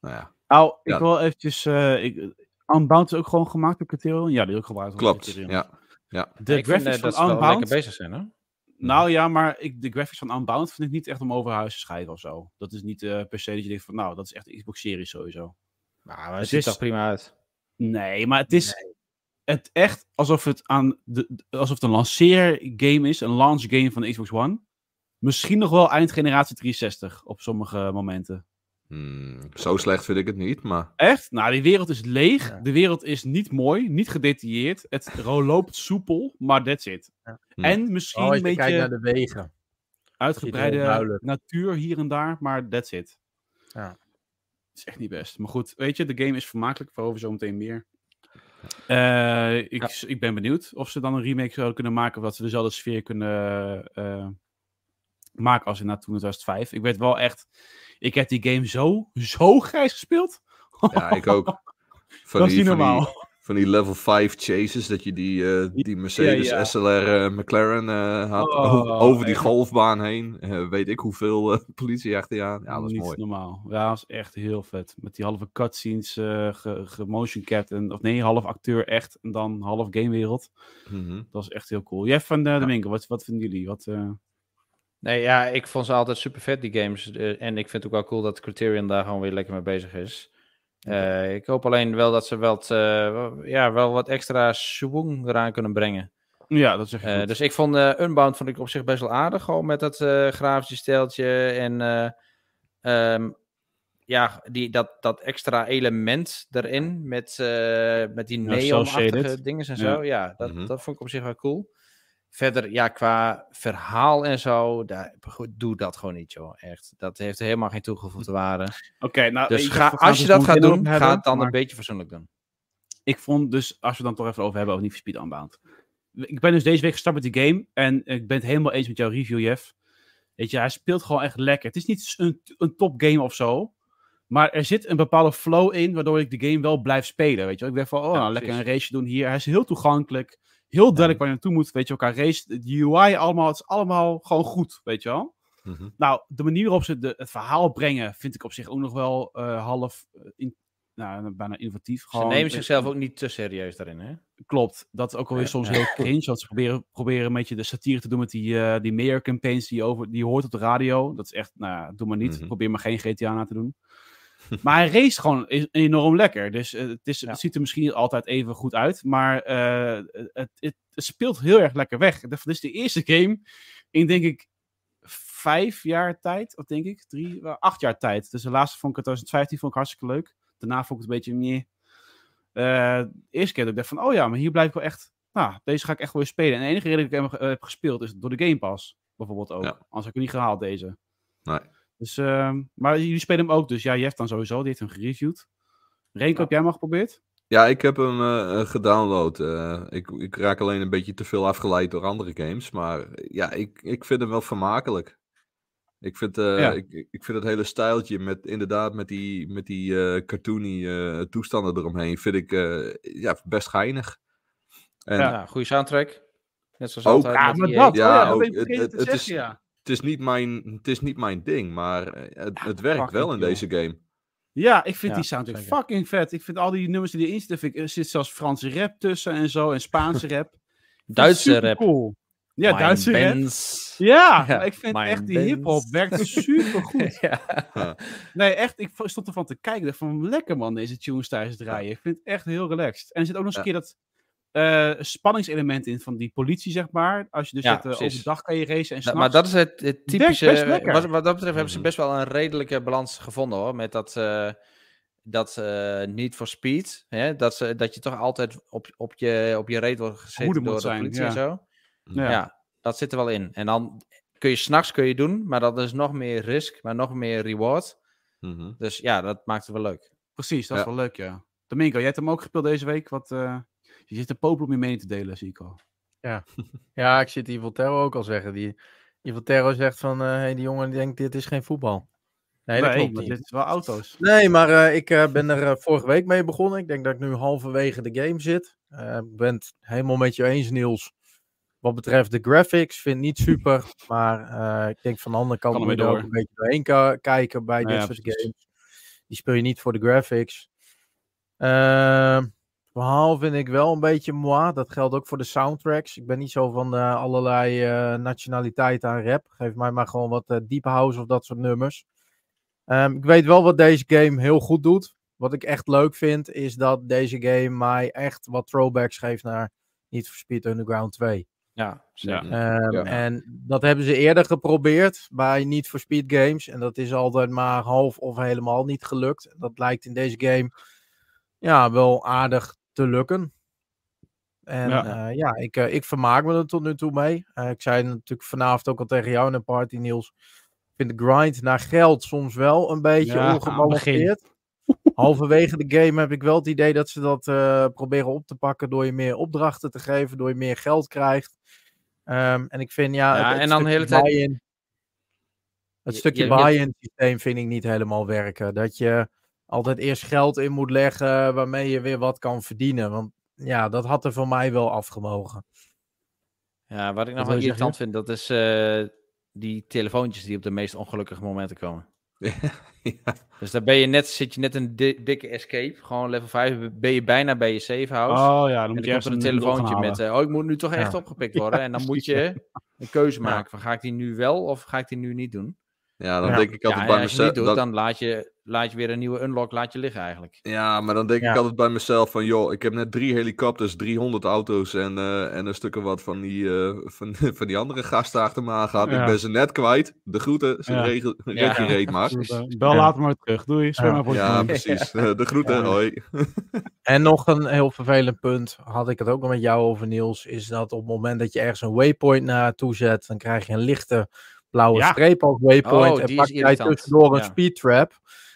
ja, Nou, ik Ja. wil eventjes... ik, Unbound is ook gewoon gemaakt door Criterion? Ja, die is ook gebruikt door klopt. Criterion. Ja. De Ik vind, graphics eh, dat ze van wel Unbound... lekker bezig zijn, hoor. Nou ja, maar ik, de graphics van Unbound vind ik niet echt om over huis te schrijven of zo. Dat is niet eh, per se dat je denkt van, nou, dat is echt een Xbox-serie sowieso. Nou, maar het Het ziet is- toch prima uit. Nee, maar het is het echt alsof het aan de, alsof het een lanceergame is, een launch game van de Xbox One. Misschien nog wel eindgeneratie 360 op sommige momenten. Hmm, zo slecht vind ik het niet, maar Echt? Nou, die wereld is leeg. Ja. De wereld is niet mooi, niet gedetailleerd. Het ro- loopt soepel, maar that's it. Ja. En misschien Oh, een beetje naar de wegen. uitgebreide natuur hier en daar, maar that's it. Ja. Het is echt niet best. Maar goed, weet je, de game is vermakelijk. Waarover zometeen meer. Eh, ik, ik ben benieuwd of ze dan een remake zouden kunnen maken. Of dat ze dezelfde sfeer kunnen eh, maken als in toen 2005. Ik weet wel echt... Ik heb die game zo, zo grijs gespeeld. ja, ik ook. Van dat is die, niet van die- normaal. Van die level 5 chases, dat je die, eh, die Mercedes ja. SLR eh, McLaren eh, had. Oh, over die echt. golfbaan heen. Weet ik hoeveel politie achter je aan. Ja, dat mooi. normaal. Ja, dat is echt heel vet. Met die halve cutscenes, ge, gemotion capped. En, of nee, half acteur echt. En dan half gamewereld. Mhm. Dat is echt heel cool. Jeff van de Winkel, wat, wat vinden jullie? Wat, Nee, ja, ik vond ze altijd super vet, die games. Eh, en ik vind het ook wel cool dat Criterion daar gewoon weer lekker mee bezig is. Eh, ik hoop alleen wel dat ze wat, eh, ja, wel wat extra swing eraan kunnen brengen. Ja, dat zeg je Eh, goed. dus ik vond eh, Unbound vond ik op zich best wel aardig. Gewoon met dat eh grafische steltje en eh, ehm, ja, die, dat, dat extra element erin met, eh, met die cel-shaded. dingen en Ja. zo. Ja, dat, Mhm. dat vond ik op zich wel cool. Verder, ja, qua verhaal en zo, daar, doe dat gewoon niet, joh. Echt. Dat heeft helemaal geen toegevoegde waarde. Oké, nou, Dus ga, als je dat gaat doen, ga het dan maar een beetje fatsoenlijk doen. Ik vond dus, als we dan toch even over hebben, over Need for Speed Unbound. Ik ben dus deze week gestart met die game. En ik ben het helemaal eens met jouw review, Jeff. Weet je, hij speelt gewoon echt lekker. Het is niet een, een top game of zo. Maar er zit een bepaalde flow in, waardoor ik de game wel blijf spelen. Weet je, ik denk van, oh, Ja, nou, lekker een race doen hier. Hij is heel toegankelijk. Heel duidelijk waar je naartoe moet. Weet je, elkaar race. De UI allemaal, het is allemaal gewoon goed. Weet je wel. Mhm. Nou, de manier waarop ze de, het verhaal brengen, vind ik op zich ook nog wel eh, half, eh, in- nou, bijna innovatief. Ze Gewoon, nemen eh, zichzelf ook niet te serieus daarin, hè? Klopt. Dat is ook alweer Ja. soms Ja. heel cringe. Want ze proberen, proberen een beetje de satire te doen met die, eh die mayor campaigns die, je over, die je hoort op de radio. Dat is echt, nou ja, doe maar niet. Mhm. Probeer maar geen GTA na te doen. maar hij race gewoon e- enorm lekker. Dus eh, het, is, Ja. het ziet er misschien niet altijd even goed uit. Maar eh, het, het, het speelt heel erg lekker weg. Dit is de eerste game in, denk ik, vijf jaar tijd. Of denk ik, drie, eh, acht jaar tijd. Dus de laatste vond ik in 2015 vond ik hartstikke leuk. Daarna vond ik het een beetje meer. Eh, de eerste keer dat ik dacht van, oh ja, maar hier blijf ik wel echt... Nou, deze ga ik echt wel weer spelen. En de enige reden dat ik hem heb gespeeld is door de Game Pass. Bijvoorbeeld ook. Ja. Anders had ik hem niet gehaald, deze. Nee. Dus, ehm, maar jullie spelen hem ook, dus ja, je hebt dan sowieso, die heeft hem gereviewd. Renko, heb jij hem al geprobeerd? Ja, ik heb hem eh, eh, gedownload. Eh, ik, ik raak alleen een beetje te veel afgeleid door andere games. Maar ja, ik, ik vind hem wel vermakelijk. Ik vind, eh, Ja. ik, ik vind het hele stijltje met inderdaad met die, met die eh, cartoony eh, toestanden eromheen, vind ik eh, ja, best geinig. En Ja, goede soundtrack. Net zoals Ook. altijd. Ja, met maar dat, Ja, oh ja, dat ook. Het- het- te het zeggen, is- ja. Het, is niet mijn, het is niet mijn ding, maar eh, het, het werkt wel in joh. deze game. Ja, ik vind Ja, die soundtrack zeker. fucking vet. Ik vind al die nummers die erin zitten, vind ik, er zit zelfs Franse rap tussen en zo, en Spaanse rap. Duitse Super rap. Cool. Ja, Mijn Duitse rap. Ja, Ja, ik vind echt die hip-hop werkt super goed. ja. Nee, echt, ik stond ervan te kijken. Ik dacht van lekker man, deze tunes thuis draaien. Ik vind het echt heel relaxed. En er zit ook nog eens een keer dat eh, spanningselement in van die politie, zeg maar. Als je dus Ja, zegt, eh, precies. overdag kan je racen en Nou, s'nachts. maar dat is het, het typische. Wat, wat dat betreft hebben ze Mhm. best wel een redelijke balans gevonden hoor. Met dat, eh dat eh niet for speed. Hè? Dat, ze, dat je toch altijd op, op, je, op je reet wordt gezet Goede door moet de zijn, politie ja. en zo. Ja. Ja. dat zit er wel in. En dan kun je s'nachts kun je doen, maar dat is nog meer risk, maar nog meer reward. Mhm. Dus ja, dat maakt het wel leuk. Precies, dat is Ja. wel leuk, ja. Domingo, jij hebt hem ook gespeeld deze week. Wat, eh, je zit de popel om je mening te delen, zie ik al. Ja, ik zit Evil Terror ook al zeggen. Die, Evil Terror zegt van, eh hey, die jongen die denkt, dit is geen voetbal. Nee, dat klopt niet. dit is wel auto's. Nee, maar eh, ik eh, ben er vorige week mee begonnen. Ik denk dat ik nu halverwege de game zit. Ik ben het helemaal met je eens, Niels. Wat betreft de graphics, vind ik niet super. Maar ik denk van de andere kant Kan moet je er ook een beetje doorheen kijken bij Ja, dit ja, soort precies. games. Die speel je niet voor de graphics. Ehm, verhaal vind ik wel een beetje moi. Dat geldt ook voor de soundtracks. Ik ben niet zo van eh, allerlei eh, nationaliteiten aan rap. Geef mij maar gewoon wat eh, deep house of dat soort nummers. Ehm, ik weet wel wat deze game heel goed doet. Wat ik echt leuk vind, is dat deze game mij echt wat throwbacks geeft naar Need for Speed Underground 2. Ja, zeker. Ehm, Ja. En dat hebben ze eerder geprobeerd bij Need for Speed games. En dat is altijd maar half of helemaal niet gelukt. Dat lijkt in deze game ja, wel aardig te lukken. En Ja. ja, ja ik, eh, ik vermaak me er tot nu toe mee. Eh, ik zei natuurlijk vanavond ook al tegen jou in een party, Niels. Ik vind de grind naar geld soms wel een beetje Ja, ongebalanceerd. Halverwege de game heb ik wel het idee dat ze dat eh, proberen op te pakken door je meer opdrachten te geven, door je meer geld krijgt. Ehm, en ik vind ja, Ja, het, het en dan de stukje hele tijd- het Je- stukje je- je- buy-in systeem vind ik niet helemaal werken. Dat je altijd eerst geld in moet leggen waarmee je weer wat kan verdienen. Want ja, dat had er voor mij wel afgemogen. Ja, wat ik nog wel je irritant vind, dat is eh, die telefoontjes die op de meest ongelukkige momenten komen. ja. Dus daar ben je net, zit je net een di- dikke escape, gewoon level 5, ben je bijna bij je safe house. Oh ja, dan en moet dan je komt er een telefoontje met, eh, oh ik moet nu toch echt opgepikt worden. en dan moet je een keuze Ja. maken van ga ik die nu wel of ga ik die nu niet doen. Ja, dan Ja. denk ik altijd bij als je het mezelf. niet doet, dat- dan laat je, laat je weer een nieuwe unlock laat je liggen eigenlijk. Ja, maar dan denk Ja. ik altijd bij mezelf van, joh, ik heb net drie helikopters, 300 auto's en, eh, en een stuk of wat van die, eh, van, van die andere gasten achter me aangehad. Ja. Ik ben ze net kwijt. De groeten, ze Ja. regel, je reet maar. Eh, Bel Ja. later maar terug. Doei, zwem Ja. maar voor je Ja, precies. De groeten, Ja. hoi. En nog een heel vervelend punt, had ik het ook al met jou over Niels, is dat op het moment dat je ergens een waypoint naartoe zet, dan krijg je een lichte blauwe Ja. streep als waypoint Oh, en pak jij tussendoor een Ja. speed trap.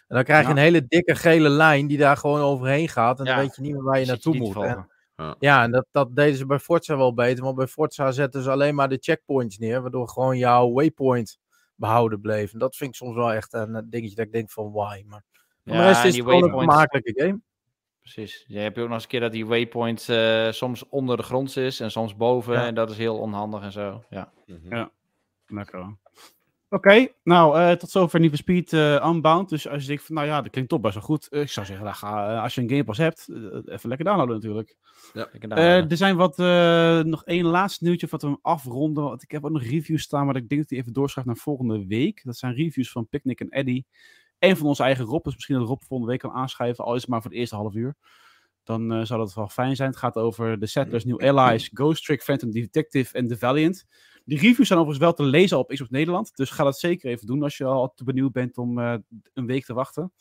En dan krijg je Ja. een hele dikke gele lijn die daar gewoon overheen gaat en Ja. dan weet je niet meer waar je naartoe moet. En, ja, en dat, dat deden ze bij Forza wel beter, want bij Forza zetten ze alleen maar de checkpoints neer, waardoor gewoon jouw waypoint behouden bleef. En dat vind ik soms wel echt een eh, dingetje dat ik denk van why. Maar voor de Ja, rest is het gewoon een vermakelijke game. Precies. Je hebt ook nog eens een keer dat die waypoint eh, soms onder de grond is en soms boven. Ja. En dat is heel onhandig en zo. Ja. Lekker hoor. Oké, nou, eh, tot zover Need for Speed eh, Unbound. Dus als je denkt van, nou ja, dat klinkt toch best wel goed. Eh, ik zou zeggen, nou, ga, als je een Game Pass hebt, even lekker downloaden natuurlijk. Lekker Eh, daar. er zijn wat, eh, nog één laatste nieuwtje wat we hem afronden. Want ik heb ook nog reviews staan, maar ik denk dat die even doorschrijft naar volgende week. Dat zijn reviews van Picnic en Eddy. En van onze eigen Rob. Dus misschien dat Rob volgende week kan aanschrijven, al is het maar voor het eerste half uur. Dan eh, zou dat wel fijn zijn. Het gaat over The Settlers, New Allies, Ghost Trick, Phantom Detective en The Valiant. Die reviews zijn overigens wel te lezen op Xbox Nederland. Dus ga dat zeker even doen als je al te benieuwd bent om eh, een week te wachten.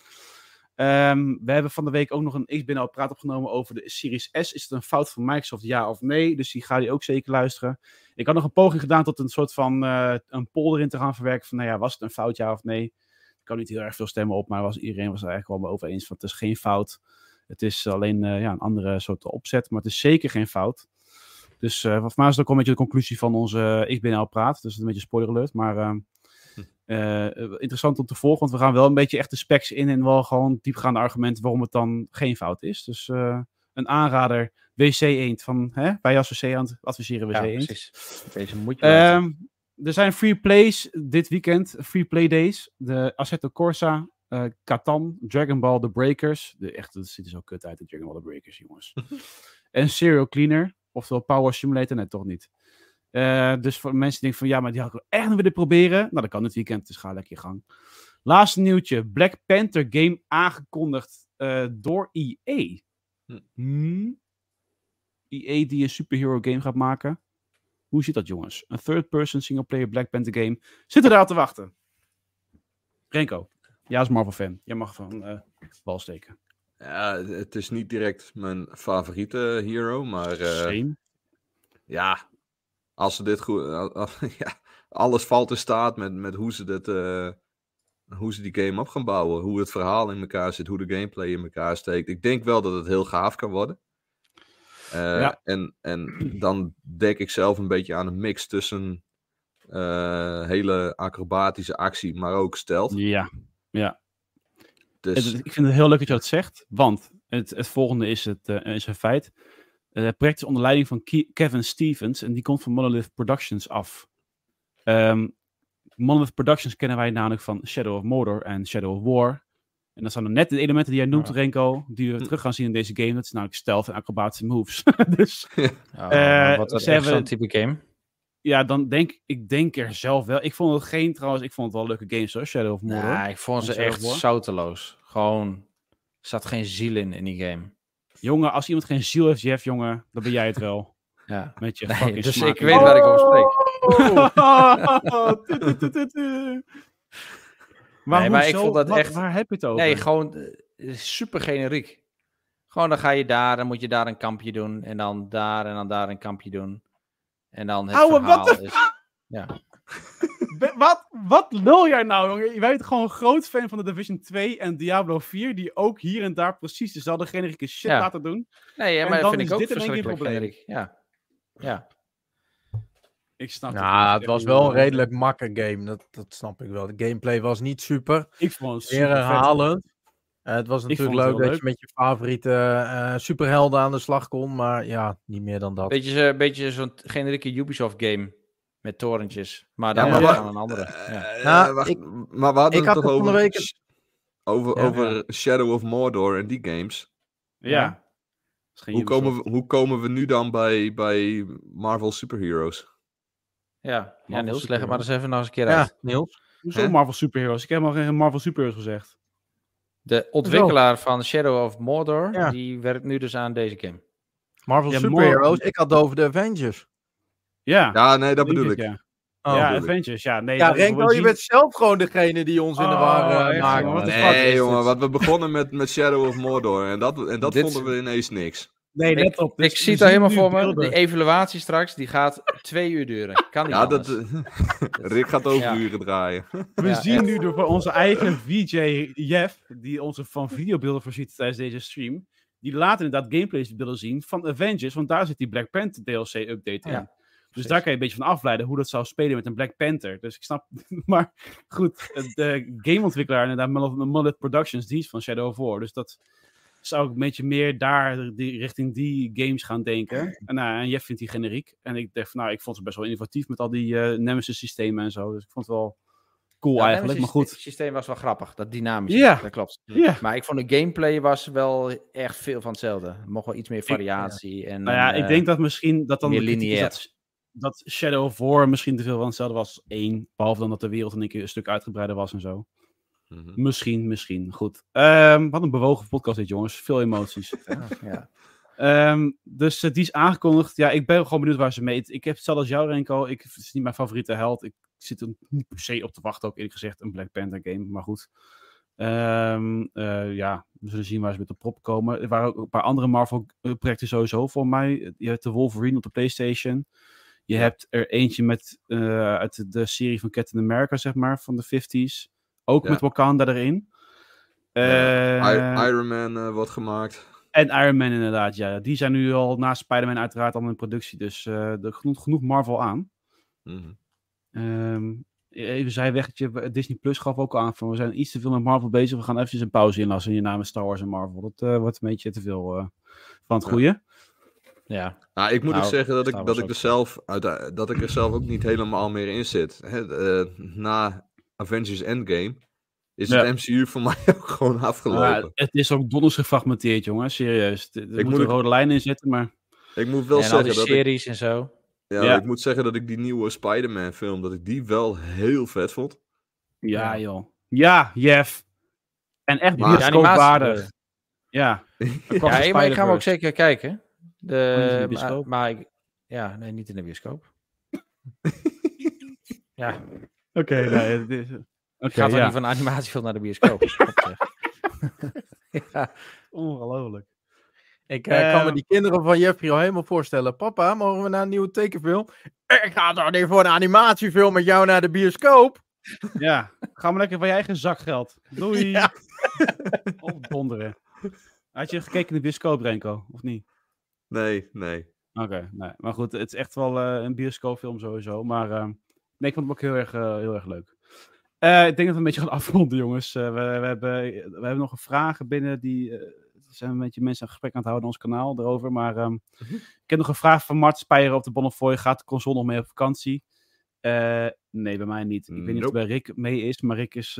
Ehm, we hebben van de week ook nog een X-Binnen praat opgenomen over de Series S. Is het een fout van Microsoft, ja of nee? Dus die ga je ook zeker luisteren. Ik had nog een poging gedaan tot een soort van eh, een poll erin te gaan verwerken. Van nou ja, was het een fout, ja of nee? Ik kan niet heel erg veel stemmen op, maar was, iedereen was er eigenlijk wel over eens. Het is geen fout. Het is alleen eh, ja, een andere soort opzet, maar het is zeker geen fout. Dus eh voor mij is het ook een beetje de conclusie van onze uh, XBNL praat. Dus een beetje spoiler alert. Maar ehm, eh, interessant om te volgen, want we gaan wel een beetje echt de specs in en wel gewoon diepgaande argumenten waarom het dan geen fout is. Dus eh, een aanrader, WC Eend van, hè, als WC aan het adviseren WC ja, Eend. precies. Deze moet je. Ehm, er zijn free plays dit weekend, free play days. De Assetto Corsa, eh Catan, Dragon Ball The Breakers. De, echt, dat ziet er zo kut uit, de Dragon Ball The Breakers, jongens. en Serial Cleaner, oftewel Power Simulator, net toch niet. Eh, dus voor mensen die denken van, ja, maar die had ik echt nog willen proberen. Nou, dat kan dit weekend, dus ga lekker je gang. Laatste nieuwtje, Black Panther game aangekondigd eh, door EA. Hm. Hmm? EA die een superhero game gaat maken. Hoe zit dat, jongens? Een third-person single-player Black Panther game. Zit er daar te wachten? Renko, jij als Marvel-fan. Jij mag van eh bal steken. Ja, het is niet direct mijn favoriete hero, maar Same. ja, als ze dit goed, ja, alles valt in staat met, met hoe ze dit, eh, hoe ze die game op gaan bouwen, hoe het verhaal in elkaar zit, hoe de gameplay in elkaar steekt. Ik denk wel dat het heel gaaf kan worden. Eh, Ja. en, en dan denk ik zelf een beetje aan een mix tussen eh, hele acrobatische actie, maar ook stealth. Ja, ja. Dus Het- ik vind het heel leuk dat je dat zegt, want het, het volgende is, het, eh, is een feit. Eh, Het project is onder leiding van Ke- Kevin Stevens en die komt van Monolith Productions af. Ehm, Monolith Productions kennen wij namelijk van Shadow of Mordor en Shadow of War. En dat zijn dan net de elementen die jij noemt, Ja. Renko, die we Hm. terug gaan zien in deze game. Dat is namelijk stealth en acrobatische moves. dus Ja, eh, wat echt zo'n hebben- type game. Ja, dan denk ik denk er zelf wel. Ik vond het geen, trouwens, ik vond het wel leuke games hoor, Shadow of Mordor. Ja, ik vond ze echt zouteloos. Gewoon, er zat geen ziel in in die game. Jongen, als iemand geen ziel heeft, Jeff, jongen, dan ben jij het wel. Ja. Met je Nee, dus smaak ik weet waar ik over spreek. Maar, Nee, maar ik vond dat Wat- echt- Waar heb je het over? Nee, gewoon eh, super generiek. Gewoon dan ga je daar, dan moet je daar een kampje doen. En dan daar en dan daar een kampje doen. En dan het Ouwe, verhaal what the is... Ja. Wat, wat lul jij nou, jongen? Je bent gewoon een groot fan van de Division 2 en Diablo 4, die ook hier en daar precies dezelfde generieke shit Ja. laten doen. Nee, ja, maar dan dat vind is ik ook verschrikkelijk probleem. Ja. Ja. Ik snap Nou, het echt was wel een redelijk makke game. Dat, dat snap ik wel. De gameplay was niet super. Ik vond het super vet. herhalend. Eh, het was natuurlijk het leuk dat je met je favoriete eh, superhelden aan de slag kon. Maar ja, niet meer dan dat. Beetje, beetje zo'n generieke Ubisoft game. Met torentjes. Maar dan Ja, maar van een andere. Ja. Eh, Nou, wacht, ik- maar we hadden ik het had toch het over, week- over, Ja. over Shadow of Mordor en die games. Ja. Hoe komen, we, hoe komen we nu dan bij, bij Marvel Superheroes? Ja, ja Niels, leg het maar eens even nog eens een keer Ja, uit. Niels. Hoezo? Marvel Superheroes? Ik heb al geen Marvel Superheroes gezegd. De ontwikkelaar van Shadow of Mordor, Ja. die werkt nu dus aan deze game. Marvel Ja, Superheroes. Mor- Ik had het over de Avengers. Ja, Ja, nee, dat bedoel ik. Ja, Oh. ja bedoel ik. Avengers. Ja, nee. Ja, Renko, je zien- bent zelf gewoon degene die ons in de Oh, war eh, echt, maakt. Nee, jongen, wat we begonnen met, met Shadow of Mordor en dat, en dat Dit- vonden we ineens niks. Nee, Ik, net op. Dus ik we zie het al helemaal voor me. Die evaluatie straks, die gaat twee uur duren. Kan niet Ja, dat, anders. Rick gaat over Ja. uren draaien. We Ja, zien echt. nu door onze eigen VJ Jeff, die onze van videobeelden voorziet tijdens deze stream, die later inderdaad gameplays willen zien van Avengers, want daar zit die Black Panther DLC update in. Ja, dus daar kan je een beetje van afleiden hoe dat zou spelen met een Black Panther. Dus ik snap, maar goed, de gameontwikkelaar inderdaad, Monolith Productions, die is van Shadow of War. Dus dat zou ik een beetje meer daar, die, richting die games gaan denken. En, nou, en Jeff vindt die generiek. En ik dacht van, nou, ik vond het best wel innovatief met al die eh Nemesis systemen en zo. Dus ik vond het wel cool Ja, eigenlijk, maar goed. systeem was wel grappig, dat dynamische. Ja. Dat klopt. Ja. Maar ik vond de gameplay was wel echt veel van hetzelfde. Er mocht wel iets meer variatie. En, Nou ja, een, ik eh, denk dat misschien dat dan meer de lineair. dat, dat Shadow of War misschien te veel van hetzelfde was als één. Behalve dan dat de wereld in een keer een stuk uitgebreider was en zo. Mhm. Misschien, misschien. Goed. Ehm, wat een bewogen podcast dit, jongens. Veel emoties. ja. Ehm, dus eh, die is aangekondigd. Ja, ik ben gewoon benieuwd waar ze mee. Ik heb hetzelfde als jou, Renko. Ik, het is niet mijn favoriete held. Ik zit er niet per se op te wachten, ook eerlijk gezegd. Een Black Panther game, maar goed. Ehm, eh, ja, we zullen zien waar ze met de prop komen. Er waren ook een paar andere Marvel-projecten sowieso voor mij. Je hebt de Wolverine op de PlayStation. Je hebt er eentje met, eh, uit de, de serie van Captain America, zeg maar, van de 50s. Ook Ja. met Wakanda erin. I- Iron Man eh, wordt gemaakt. en Iron Man inderdaad, ja. Die zijn nu al na Spider-Man uiteraard al in productie. Dus eh, er genoeg, genoeg Marvel aan. Mhm. Ehm, even zijweggetje. Disney Plus gaf ook aan van we zijn iets te veel met Marvel bezig. We gaan eventjes een pauze inlassen hierna met Star Wars en Marvel. Dat eh, wordt een beetje te veel eh, van het goede. ja. Nou, ik moet Nou, ook zeggen dat ik, dat, ik er zelf uit, dat ik er zelf ook niet helemaal meer in zit. Hè, eh, na Avengers Endgame is Ja. het MCU voor mij ook gewoon afgelopen. Maar het is ook donders gefragmenteerd, jongen. Serieus. Er moet moet een rode lijn in zitten, maar... ik moet wel en al zeggen die dat ik, series en zo. ja, Ja. ik moet zeggen dat ik die nieuwe Spider-Man film, dat ik die wel heel vet vond. Ja, joh. Ja, Jeff. En echt Maar- bioscoopwaardig. Ja. Ja, hey, maar ik ga hem ook zeker kijken. De De, maar, ik, ja, nee, niet in de bioscoop. ja, Oké, nee, het is... Oké, ik ga toch ja. niet van een animatiefilm naar de bioscoop. ja. Ongelooflijk. Ik eh, kan me Ehm. die kinderen van Jeffrey al helemaal voorstellen. Papa, mogen we naar een nieuwe tekenfilm? Ik ga toch niet voor een animatiefilm met jou naar de bioscoop? Ja, ga maar lekker van je eigen zakgeld. Doei. Ja. Opdonderen. Had je gekeken in de bioscoop, Renko? Of niet? Nee, nee. Oké, nee. maar goed, het is echt wel eh, een bioscoopfilm sowieso. Maar eh, nee, ik vond hem ook heel erg, eh, heel erg leuk. Eh, ik denk dat we een beetje gaan afronden, jongens. Eh, we, we, hebben, we hebben nog een vragen binnen die... zijn een beetje mensen een gesprek aan het houden op ons kanaal erover. Maar ehm, ik heb nog een vraag van Mart Speijer op de Bonnefoy. Gaat de console nog mee op vakantie? Nee, bij mij niet. Ik weet niet of Nope. het bij Rick mee is. Maar Rick is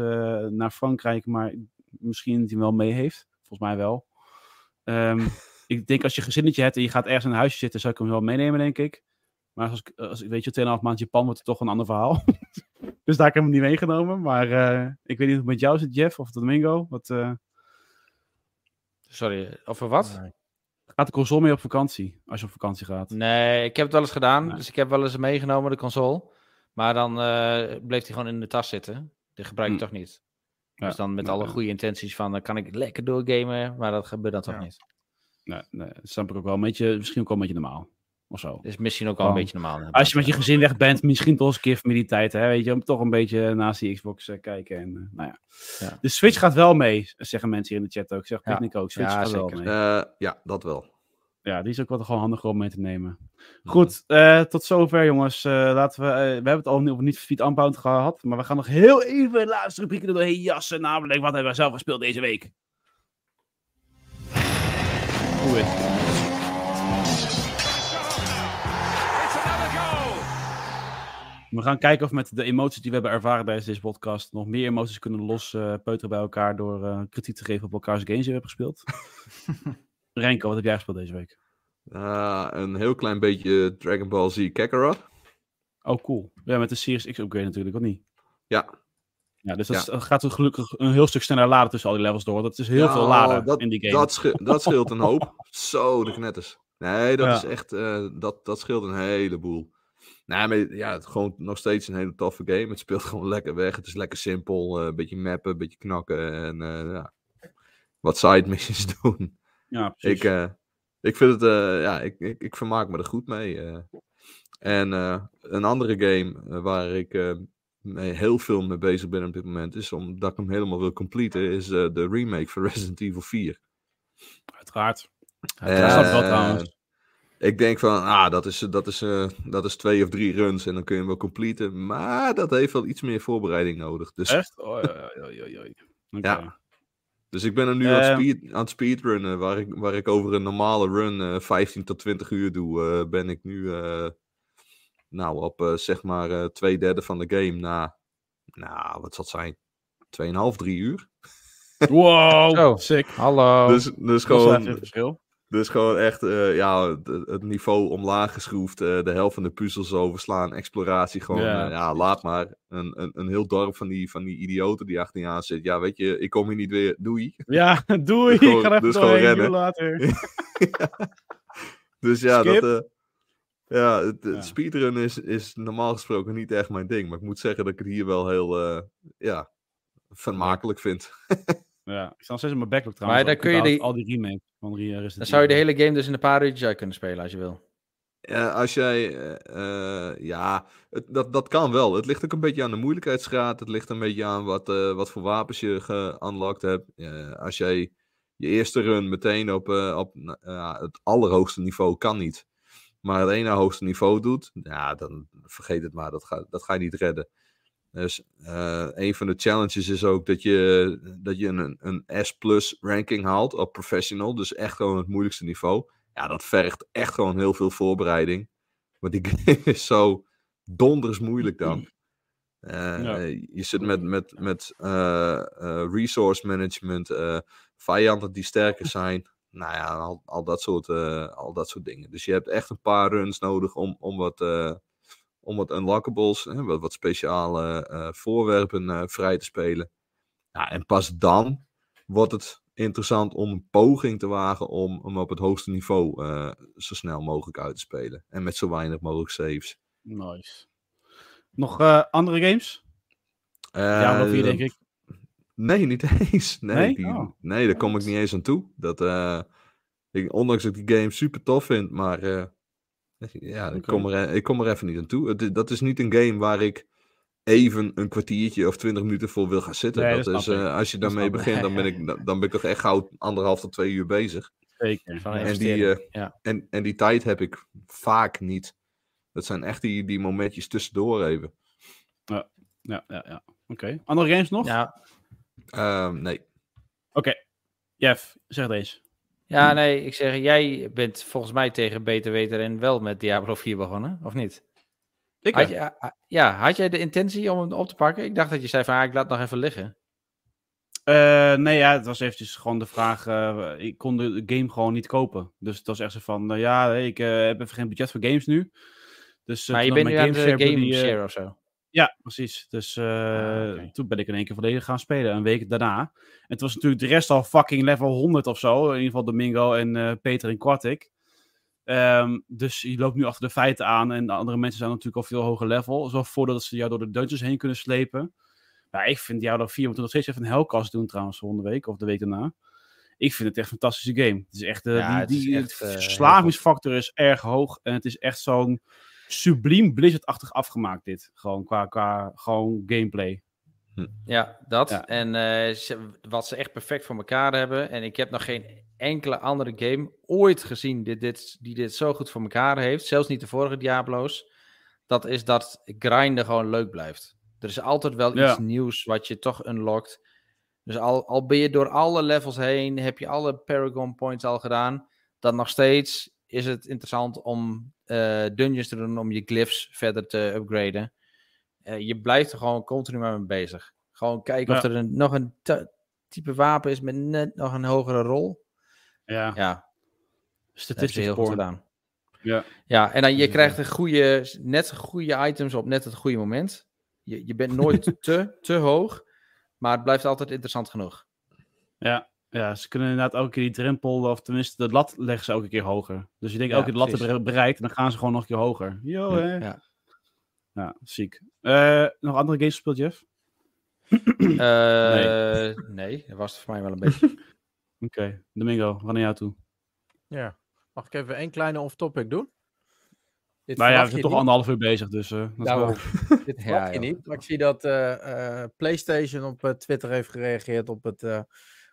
naar Frankrijk. Maar misschien dat hij wel mee heeft. Volgens mij wel. Ehm, ik denk als je gezinnetje hebt en je gaat ergens in een huisje zitten, zou ik hem wel meenemen, denk ik. Maar als ik, als ik weet je, 2,5 maand Japan wordt het toch een ander verhaal. dus daar heb ik hem niet meegenomen. Maar eh, ik weet niet of het met jou zit, Jeff, of Domingo. Wat, eh, Sorry, over wat? gaat de console mee op vakantie, als je op vakantie gaat? Nee, ik heb het wel eens gedaan. Nee. Dus ik heb wel eens meegenomen, de console. Maar dan eh, bleef hij gewoon in de tas zitten. Die gebruik ik Hm. toch niet. Ja, dus dan met nou, alle goede intenties van, dan kan ik lekker doorgamen. Maar dat gebeurt dan toch Ja. niet. Nee, nee, dat snap ik ook wel een beetje, misschien ook wel een beetje normaal. Of zo. is misschien ook wel een beetje normaal. Als je met je gezin weg bent, misschien toch eens een keer familietijd, hè, weet je, om toch een beetje naast die Xbox eh, kijken. En, eh, nou ja. Ja. De Switch gaat wel mee, zeggen mensen hier in de chat ook. Zeg Ja. Picnic ook, Switch Ja, gaat wel zeker. mee. Eh, ja, dat wel. Ja, die is ook wel gewoon handiger om mee te nemen. Goed, eh, tot zover jongens. Eh, laten we, we hebben het al over niet Feet Unbound gehad, maar we gaan nog heel even de laatste rubriek er doorheen jassen. Namelijk, wat hebben we zelf gespeeld deze week? Doe We gaan kijken of met de emoties die we hebben ervaren tijdens deze podcast nog meer emoties kunnen lospeuteren bij elkaar door eh, kritiek te geven op elkaars games die we hebben gespeeld. Renko, wat heb jij gespeeld deze week? Eh, een heel klein beetje Dragon Ball Z Kakarot. Oh, cool. Ja, met de Series X upgrade natuurlijk, of niet? Ja. Ja, dus dat Ja. gaat er gelukkig een heel stuk sneller laden tussen al die levels door. Dat is heel Ja, veel laden dat, in die game. Dat, sche- dat scheelt een hoop. Zo, de knetters. Nee, dat Ja. is echt, eh, dat, dat scheelt een heleboel. Nee, maar ja, het is gewoon nog steeds een hele toffe game. Het speelt gewoon lekker weg. Het is lekker simpel. eh, een beetje mappen, een beetje knakken en eh, ja, wat side missions doen. ja, precies. Ik, eh, ik vind het, eh, ja, ik, ik, ik vermaak me er goed mee. eh. En eh, een andere game waar ik eh, mee, heel veel mee bezig ben op dit moment, is omdat ik hem helemaal wil completen, is eh, de remake van Resident Evil 4. Uiteraard. Eh, Dat trouwens. Ik denk van, ah, dat is, dat, is, eh, dat is twee of drie runs en dan kun je hem wel completen. Maar dat heeft wel iets meer voorbereiding nodig. Dus, Echt? Oei, oei, oei, oei. Oké. Ja. dus ik ben er nu aan, het Ehm. speed, aan het speedrunnen, waar ik, waar ik over een normale run eh 15 tot 20 uur doe, eh, ben ik nu eh, nou, op eh, zeg maar eh, twee derde van de game na nou, wat zal het zijn? 2,5, 3 uur. Wow, Zo. sick. Hallo. Dus, dus, Dat is wel gewoon, verschil. Dus gewoon echt eh, ja, het, niveau omlaag geschroefd. eh, de helft van de puzzels overslaan. Exploratie gewoon. Ja. Ja, ja laat maar. Een, een, een heel dorp van die, van die idioten die achter je aan zit. Ja, weet je, ik kom hier niet weer. Doei. Ja, doei. Dus gewoon- ik ga er even dus gewoon rennen. Later. Dus ja, Skip. dat... eh, ja, het, het Ja. speedrun is, is normaal gesproken niet echt mijn ding. Maar ik moet zeggen dat ik het hier wel heel, eh, ja, vermakelijk vind. Ja, ik sta nog steeds in mijn backlog trouwens. Maar dan kun je die- Al die remakes van Re- Resident Dan zou je de hele game dus in een paar uurtjes uit kunnen spelen als je wil. Ja, als jij, eh, eh, ja, het, dat, dat kan wel. Het ligt ook een beetje aan de moeilijkheidsgraad. Het ligt een beetje aan wat, eh, wat voor wapens je geunlocked hebt. Eh, als jij je eerste run meteen op, eh, op nou, ja, het allerhoogste niveau kan niet. Maar het ene hoogste niveau doet, ja, dan vergeet het maar. Dat ga, dat ga je niet redden. Dus eh, een van de challenges is ook dat je, dat je een, een S-plus ranking haalt op professional. Dus echt gewoon het moeilijkste niveau. Ja, dat vergt echt gewoon heel veel voorbereiding. Want die game is zo donders moeilijk dan. Eh, Ja. Je zit met, met, met eh, eh, resource management, eh, vijanden die sterker zijn. Nou ja, al, al, dat soort, eh, al dat soort dingen. Dus je hebt echt een paar runs nodig om, om wat, eh, om wat unlockables, hè, wat, wat speciale eh, voorwerpen eh, vrij te spelen. Ja, en pas dan wordt het interessant om een poging te wagen om hem op het hoogste niveau eh, zo snel mogelijk uit te spelen. En met zo weinig mogelijk saves. Nice. Nog andere games? ja, of vier Eh, denk ik. Nee, niet eens. Nee, Nee? die- Oh. nee daar kom ik niet eens aan toe. Dat, ik, ondanks dat ik die game super tof vind, maar ja, ik, kom er, ik kom er even niet aan toe. Het, dat is niet een game waar ik even een kwartiertje of twintig minuten voor wil gaan zitten. Nee, dat dat is, eh, als je daarmee begint, dan ben, ik, dan- dan ben ik toch echt gauw anderhalf tot twee uur bezig. Zeker. Van Ja. En die, eh, ja. En, en die tijd heb ik vaak niet. Dat zijn echt die, die momentjes tussendoor even. Ja, ja, ja. Oké. Andere games nog? Ja, Ehm, nee. Oké. Jeff, zeg het eens. Ja, nee, ik zeg, jij bent volgens mij tegen beter weten en wel met Diablo 4 begonnen, of niet? Ik Had je, ah, ja, had jij de intentie om hem op te pakken? Ik dacht dat je zei van, ah, ik laat het nog even liggen. Eh, nee, ja, het was eventjes gewoon de vraag. eh, ik kon de game gewoon niet kopen. Dus het was echt zo van, nou ja, ik eh, heb even geen budget voor games nu. Dus, Maar je bent nu aan de game share of zo. Ja, precies. Dus eh, Ah, toen ben ik in één keer volledig gaan spelen, een week daarna. En het was natuurlijk de rest al fucking level 100 of zo. In ieder geval Domingo en eh, Peter en Quartik. Ehm, dus je loopt nu achter de feiten aan. En de andere mensen zijn natuurlijk al veel hoger level. Zo voordat ze jou door de dungeons heen kunnen slepen. Ja, ik vind Diablo 4 moeten nog steeds even een Hellcast doen trouwens volgende week of de week daarna. Ik vind het echt een fantastische game. Het is echt, eh, Ja, die, echt, is erg hoog. En het is echt zo'n subliem Blizzard-achtig afgemaakt dit. Gewoon qua, qua gewoon gameplay. Ja, dat. Ja. En eh, ze- wat ze echt perfect voor elkaar hebben. En ik heb nog geen enkele andere game ooit gezien die dit, die dit zo goed voor elkaar heeft. Zelfs niet de vorige Diablo's. Dat is dat grinden gewoon leuk blijft. Er is altijd wel Ja. iets nieuws wat je toch unlockt. Dus al, al ben je door alle levels heen, heb je alle Paragon Points al gedaan, dan nog steeds is het interessant om eh, dungeons te doen om je glyphs verder te upgraden. Eh, je blijft er gewoon continu maar mee bezig. Gewoon kijken of er een, nog een type wapen is met net nog een hogere rol. Ja, Ja, statistisch heel goed gedaan. Ja. Ja, en dan je krijgt een goede, net goede items op net het goede moment. Je, je bent nooit te, te hoog, maar het blijft altijd interessant genoeg. Ja, ja, ze kunnen inderdaad elke keer die drempel, of tenminste de lat leggen ze elke keer hoger. Dus je denkt Ja, elke keer de lat hebben bereikt en dan gaan ze gewoon nog een keer hoger. Yo, hè? Ja. Ja, ziek. Eh, nog andere games gespeeld, Jeff? Eh, nee. dat was het voor mij wel een beetje. Oké, Domingo, van naar jou toe. Ja. Mag ik even één kleine off-topic doen? Dit Nou ja, we zijn toch niet. anderhalf uur bezig, dus... eh, dat Daarom. wel- Dit Ja, je niet. Maar ik zie dat eh, eh, PlayStation op eh, Twitter heeft gereageerd op het eh,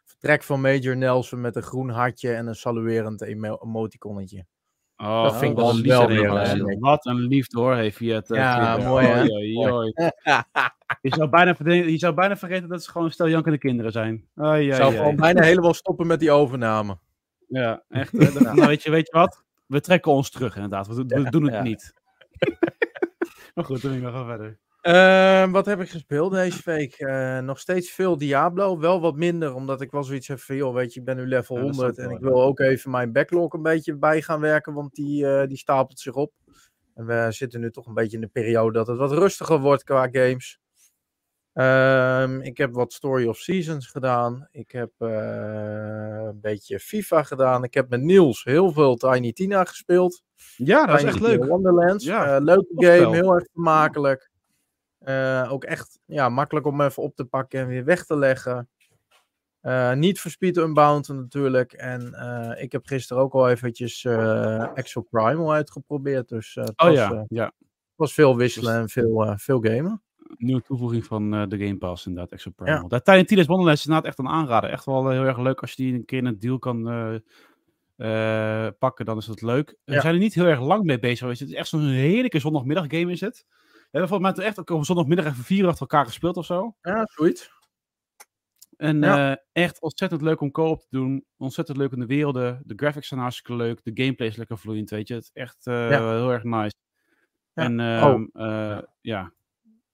vertrek van Major Nelson met een groen hartje en een saluerend emo emoticonnetje. Oh, Dat vind ik wel een wel weer, Wat een liefde hoor, heeft via het... Ja, mooi, hè? Je zou, bijna, je zou bijna vergeten dat ze gewoon stel jankende kinderen zijn. Ik ai, zou gewoon bijna helemaal stoppen met die overname. Ja, echt. hè. Dat- nou, weet, je, weet je wat? We trekken ons terug, inderdaad. We, we doen het Ja. niet. maar goed, Domingo, ga verder. Eh, wat heb ik gespeeld deze week? Eh, nog steeds veel Diablo. Wel wat minder, omdat ik wel zoiets heb van... joh, weet je, ik ben nu level Ja, dat 100 snap en ik wil ook even mijn backlog een beetje bij gaan werken, want die, eh, die stapelt zich op. En we zitten nu toch een beetje in de periode dat het wat rustiger wordt qua games. Ehm, ik heb wat Story of Seasons gedaan. Ik heb eh, een beetje FIFA gedaan. Ik heb met Niels heel veel Tiny Tina gespeeld. Ja, dat is echt leuk. Wonderlands. Ja, leuke game, spel. heel erg vermakelijk. Eh, ook echt ja, makkelijk om even op te pakken en weer weg te leggen. Eh, niet voor Speed Unbound natuurlijk. En eh, ik heb gisteren ook al eventjes eh Exo Primal uitgeprobeerd. Dus het Oh was, ja, ja. was veel wisselen en veel, veel gamen. Nieuwe toevoeging van de Game Pass, inderdaad, Extra Primal. Dat Tiny Tina's Wonderlands is inderdaad echt een aanrader. Echt wel heel erg leuk als je die een keer in een deal kan pakken, dan is dat leuk. We Ja. zijn er niet heel erg lang mee bezig geweest. Het is echt zo'n heerlijke zondagmiddag game is het. We hebben volgens mij echt ook op zondagmiddag even vier achter elkaar gespeeld of zo. Ja, zoiets. En Ja. eh, echt ontzettend leuk om co-op te doen. Ontzettend leuk in de werelden. De graphics zijn hartstikke leuk. De gameplay is lekker vloeiend, weet je. Het is echt eh, Ja. heel erg nice. Ja. En Oh. ehm, eh, ja.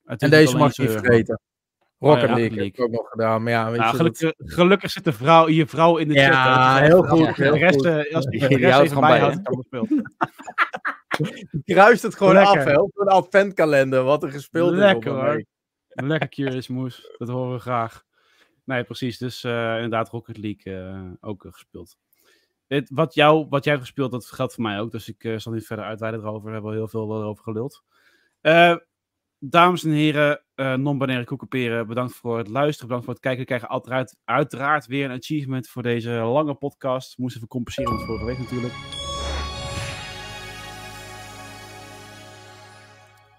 En is deze mag je niet vergeten. Oh Rocket ja, League Rocket heb ik ook nog gedaan. Maar ja, weet Nou, je, gelukkig, gelukkig zit de vrouw, je vrouw in de Ja, chat. Dus heel goed, als de rest, goed. eh, als de Die rest even gewoon bij, bijhoudt, hè? kan gespeeld. kruist het gewoon Lekker. af, hè? Op een adventkalender, wat er gespeeld is. Lekker op een hoor. Lekker Curious Moes, dat horen we graag. Nee, precies. Dus eh, inderdaad Rocket League eh, ook eh, gespeeld. Dit, wat, jou, wat jij gespeeld, dat geldt voor mij ook. Dus ik zal niet verder uitweiden erover. We hebben al heel veel over geluld. Dames en heren, non-binaire koekenperen, bedankt voor het luisteren. Bedankt voor het kijken. We krijgen uiteraard, uiteraard weer een achievement voor deze lange podcast. Moest even compenseren met vorige week natuurlijk.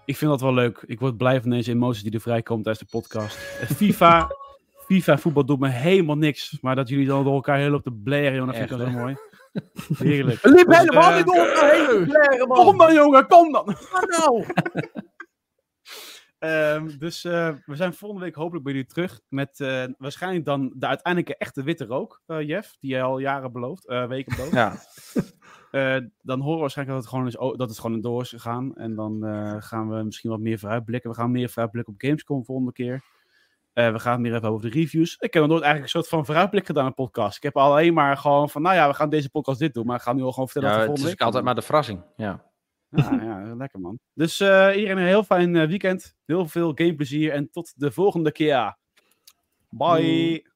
Ik vind dat wel leuk. Ik word blij van deze emoties die er vrijkomen tijdens de podcast. Eh, FIFA, FIFA voetbal doet me helemaal niks. Maar dat jullie dan door elkaar heel op de blaren, joh, dat vind ik wel zo mooi. Heerlijk. Het liep Dus, helemaal eh, niet door me heen. Blaren, man. Kom dan, jongen, kom dan! Wat nou? Ehm, dus eh, we zijn volgende week hopelijk bij jullie terug. Met eh, waarschijnlijk dan de uiteindelijke echte witte rook, eh, Jeff. Die jij al jaren belooft, weken belooft. Ja, dan horen we waarschijnlijk dat het gewoon is, dat het gewoon door is gegaan. En dan gaan we misschien wat meer vooruitblikken. We gaan meer vooruitblikken op Gamescom volgende keer. We gaan het meer even over de reviews. Ik heb nog nooit eigenlijk een soort van vooruitblik gedaan een podcast. Ik heb alleen maar gewoon van, nou ja, we gaan deze podcast dit doen. Maar ik ga nu al gewoon vertellen ja wat we het is volgende week altijd maar de verrassing. Ja. Ja, ja, lekker man. Dus eh, iedereen een heel fijn eh, weekend. Heel veel gameplezier en tot de volgende keer. Bye.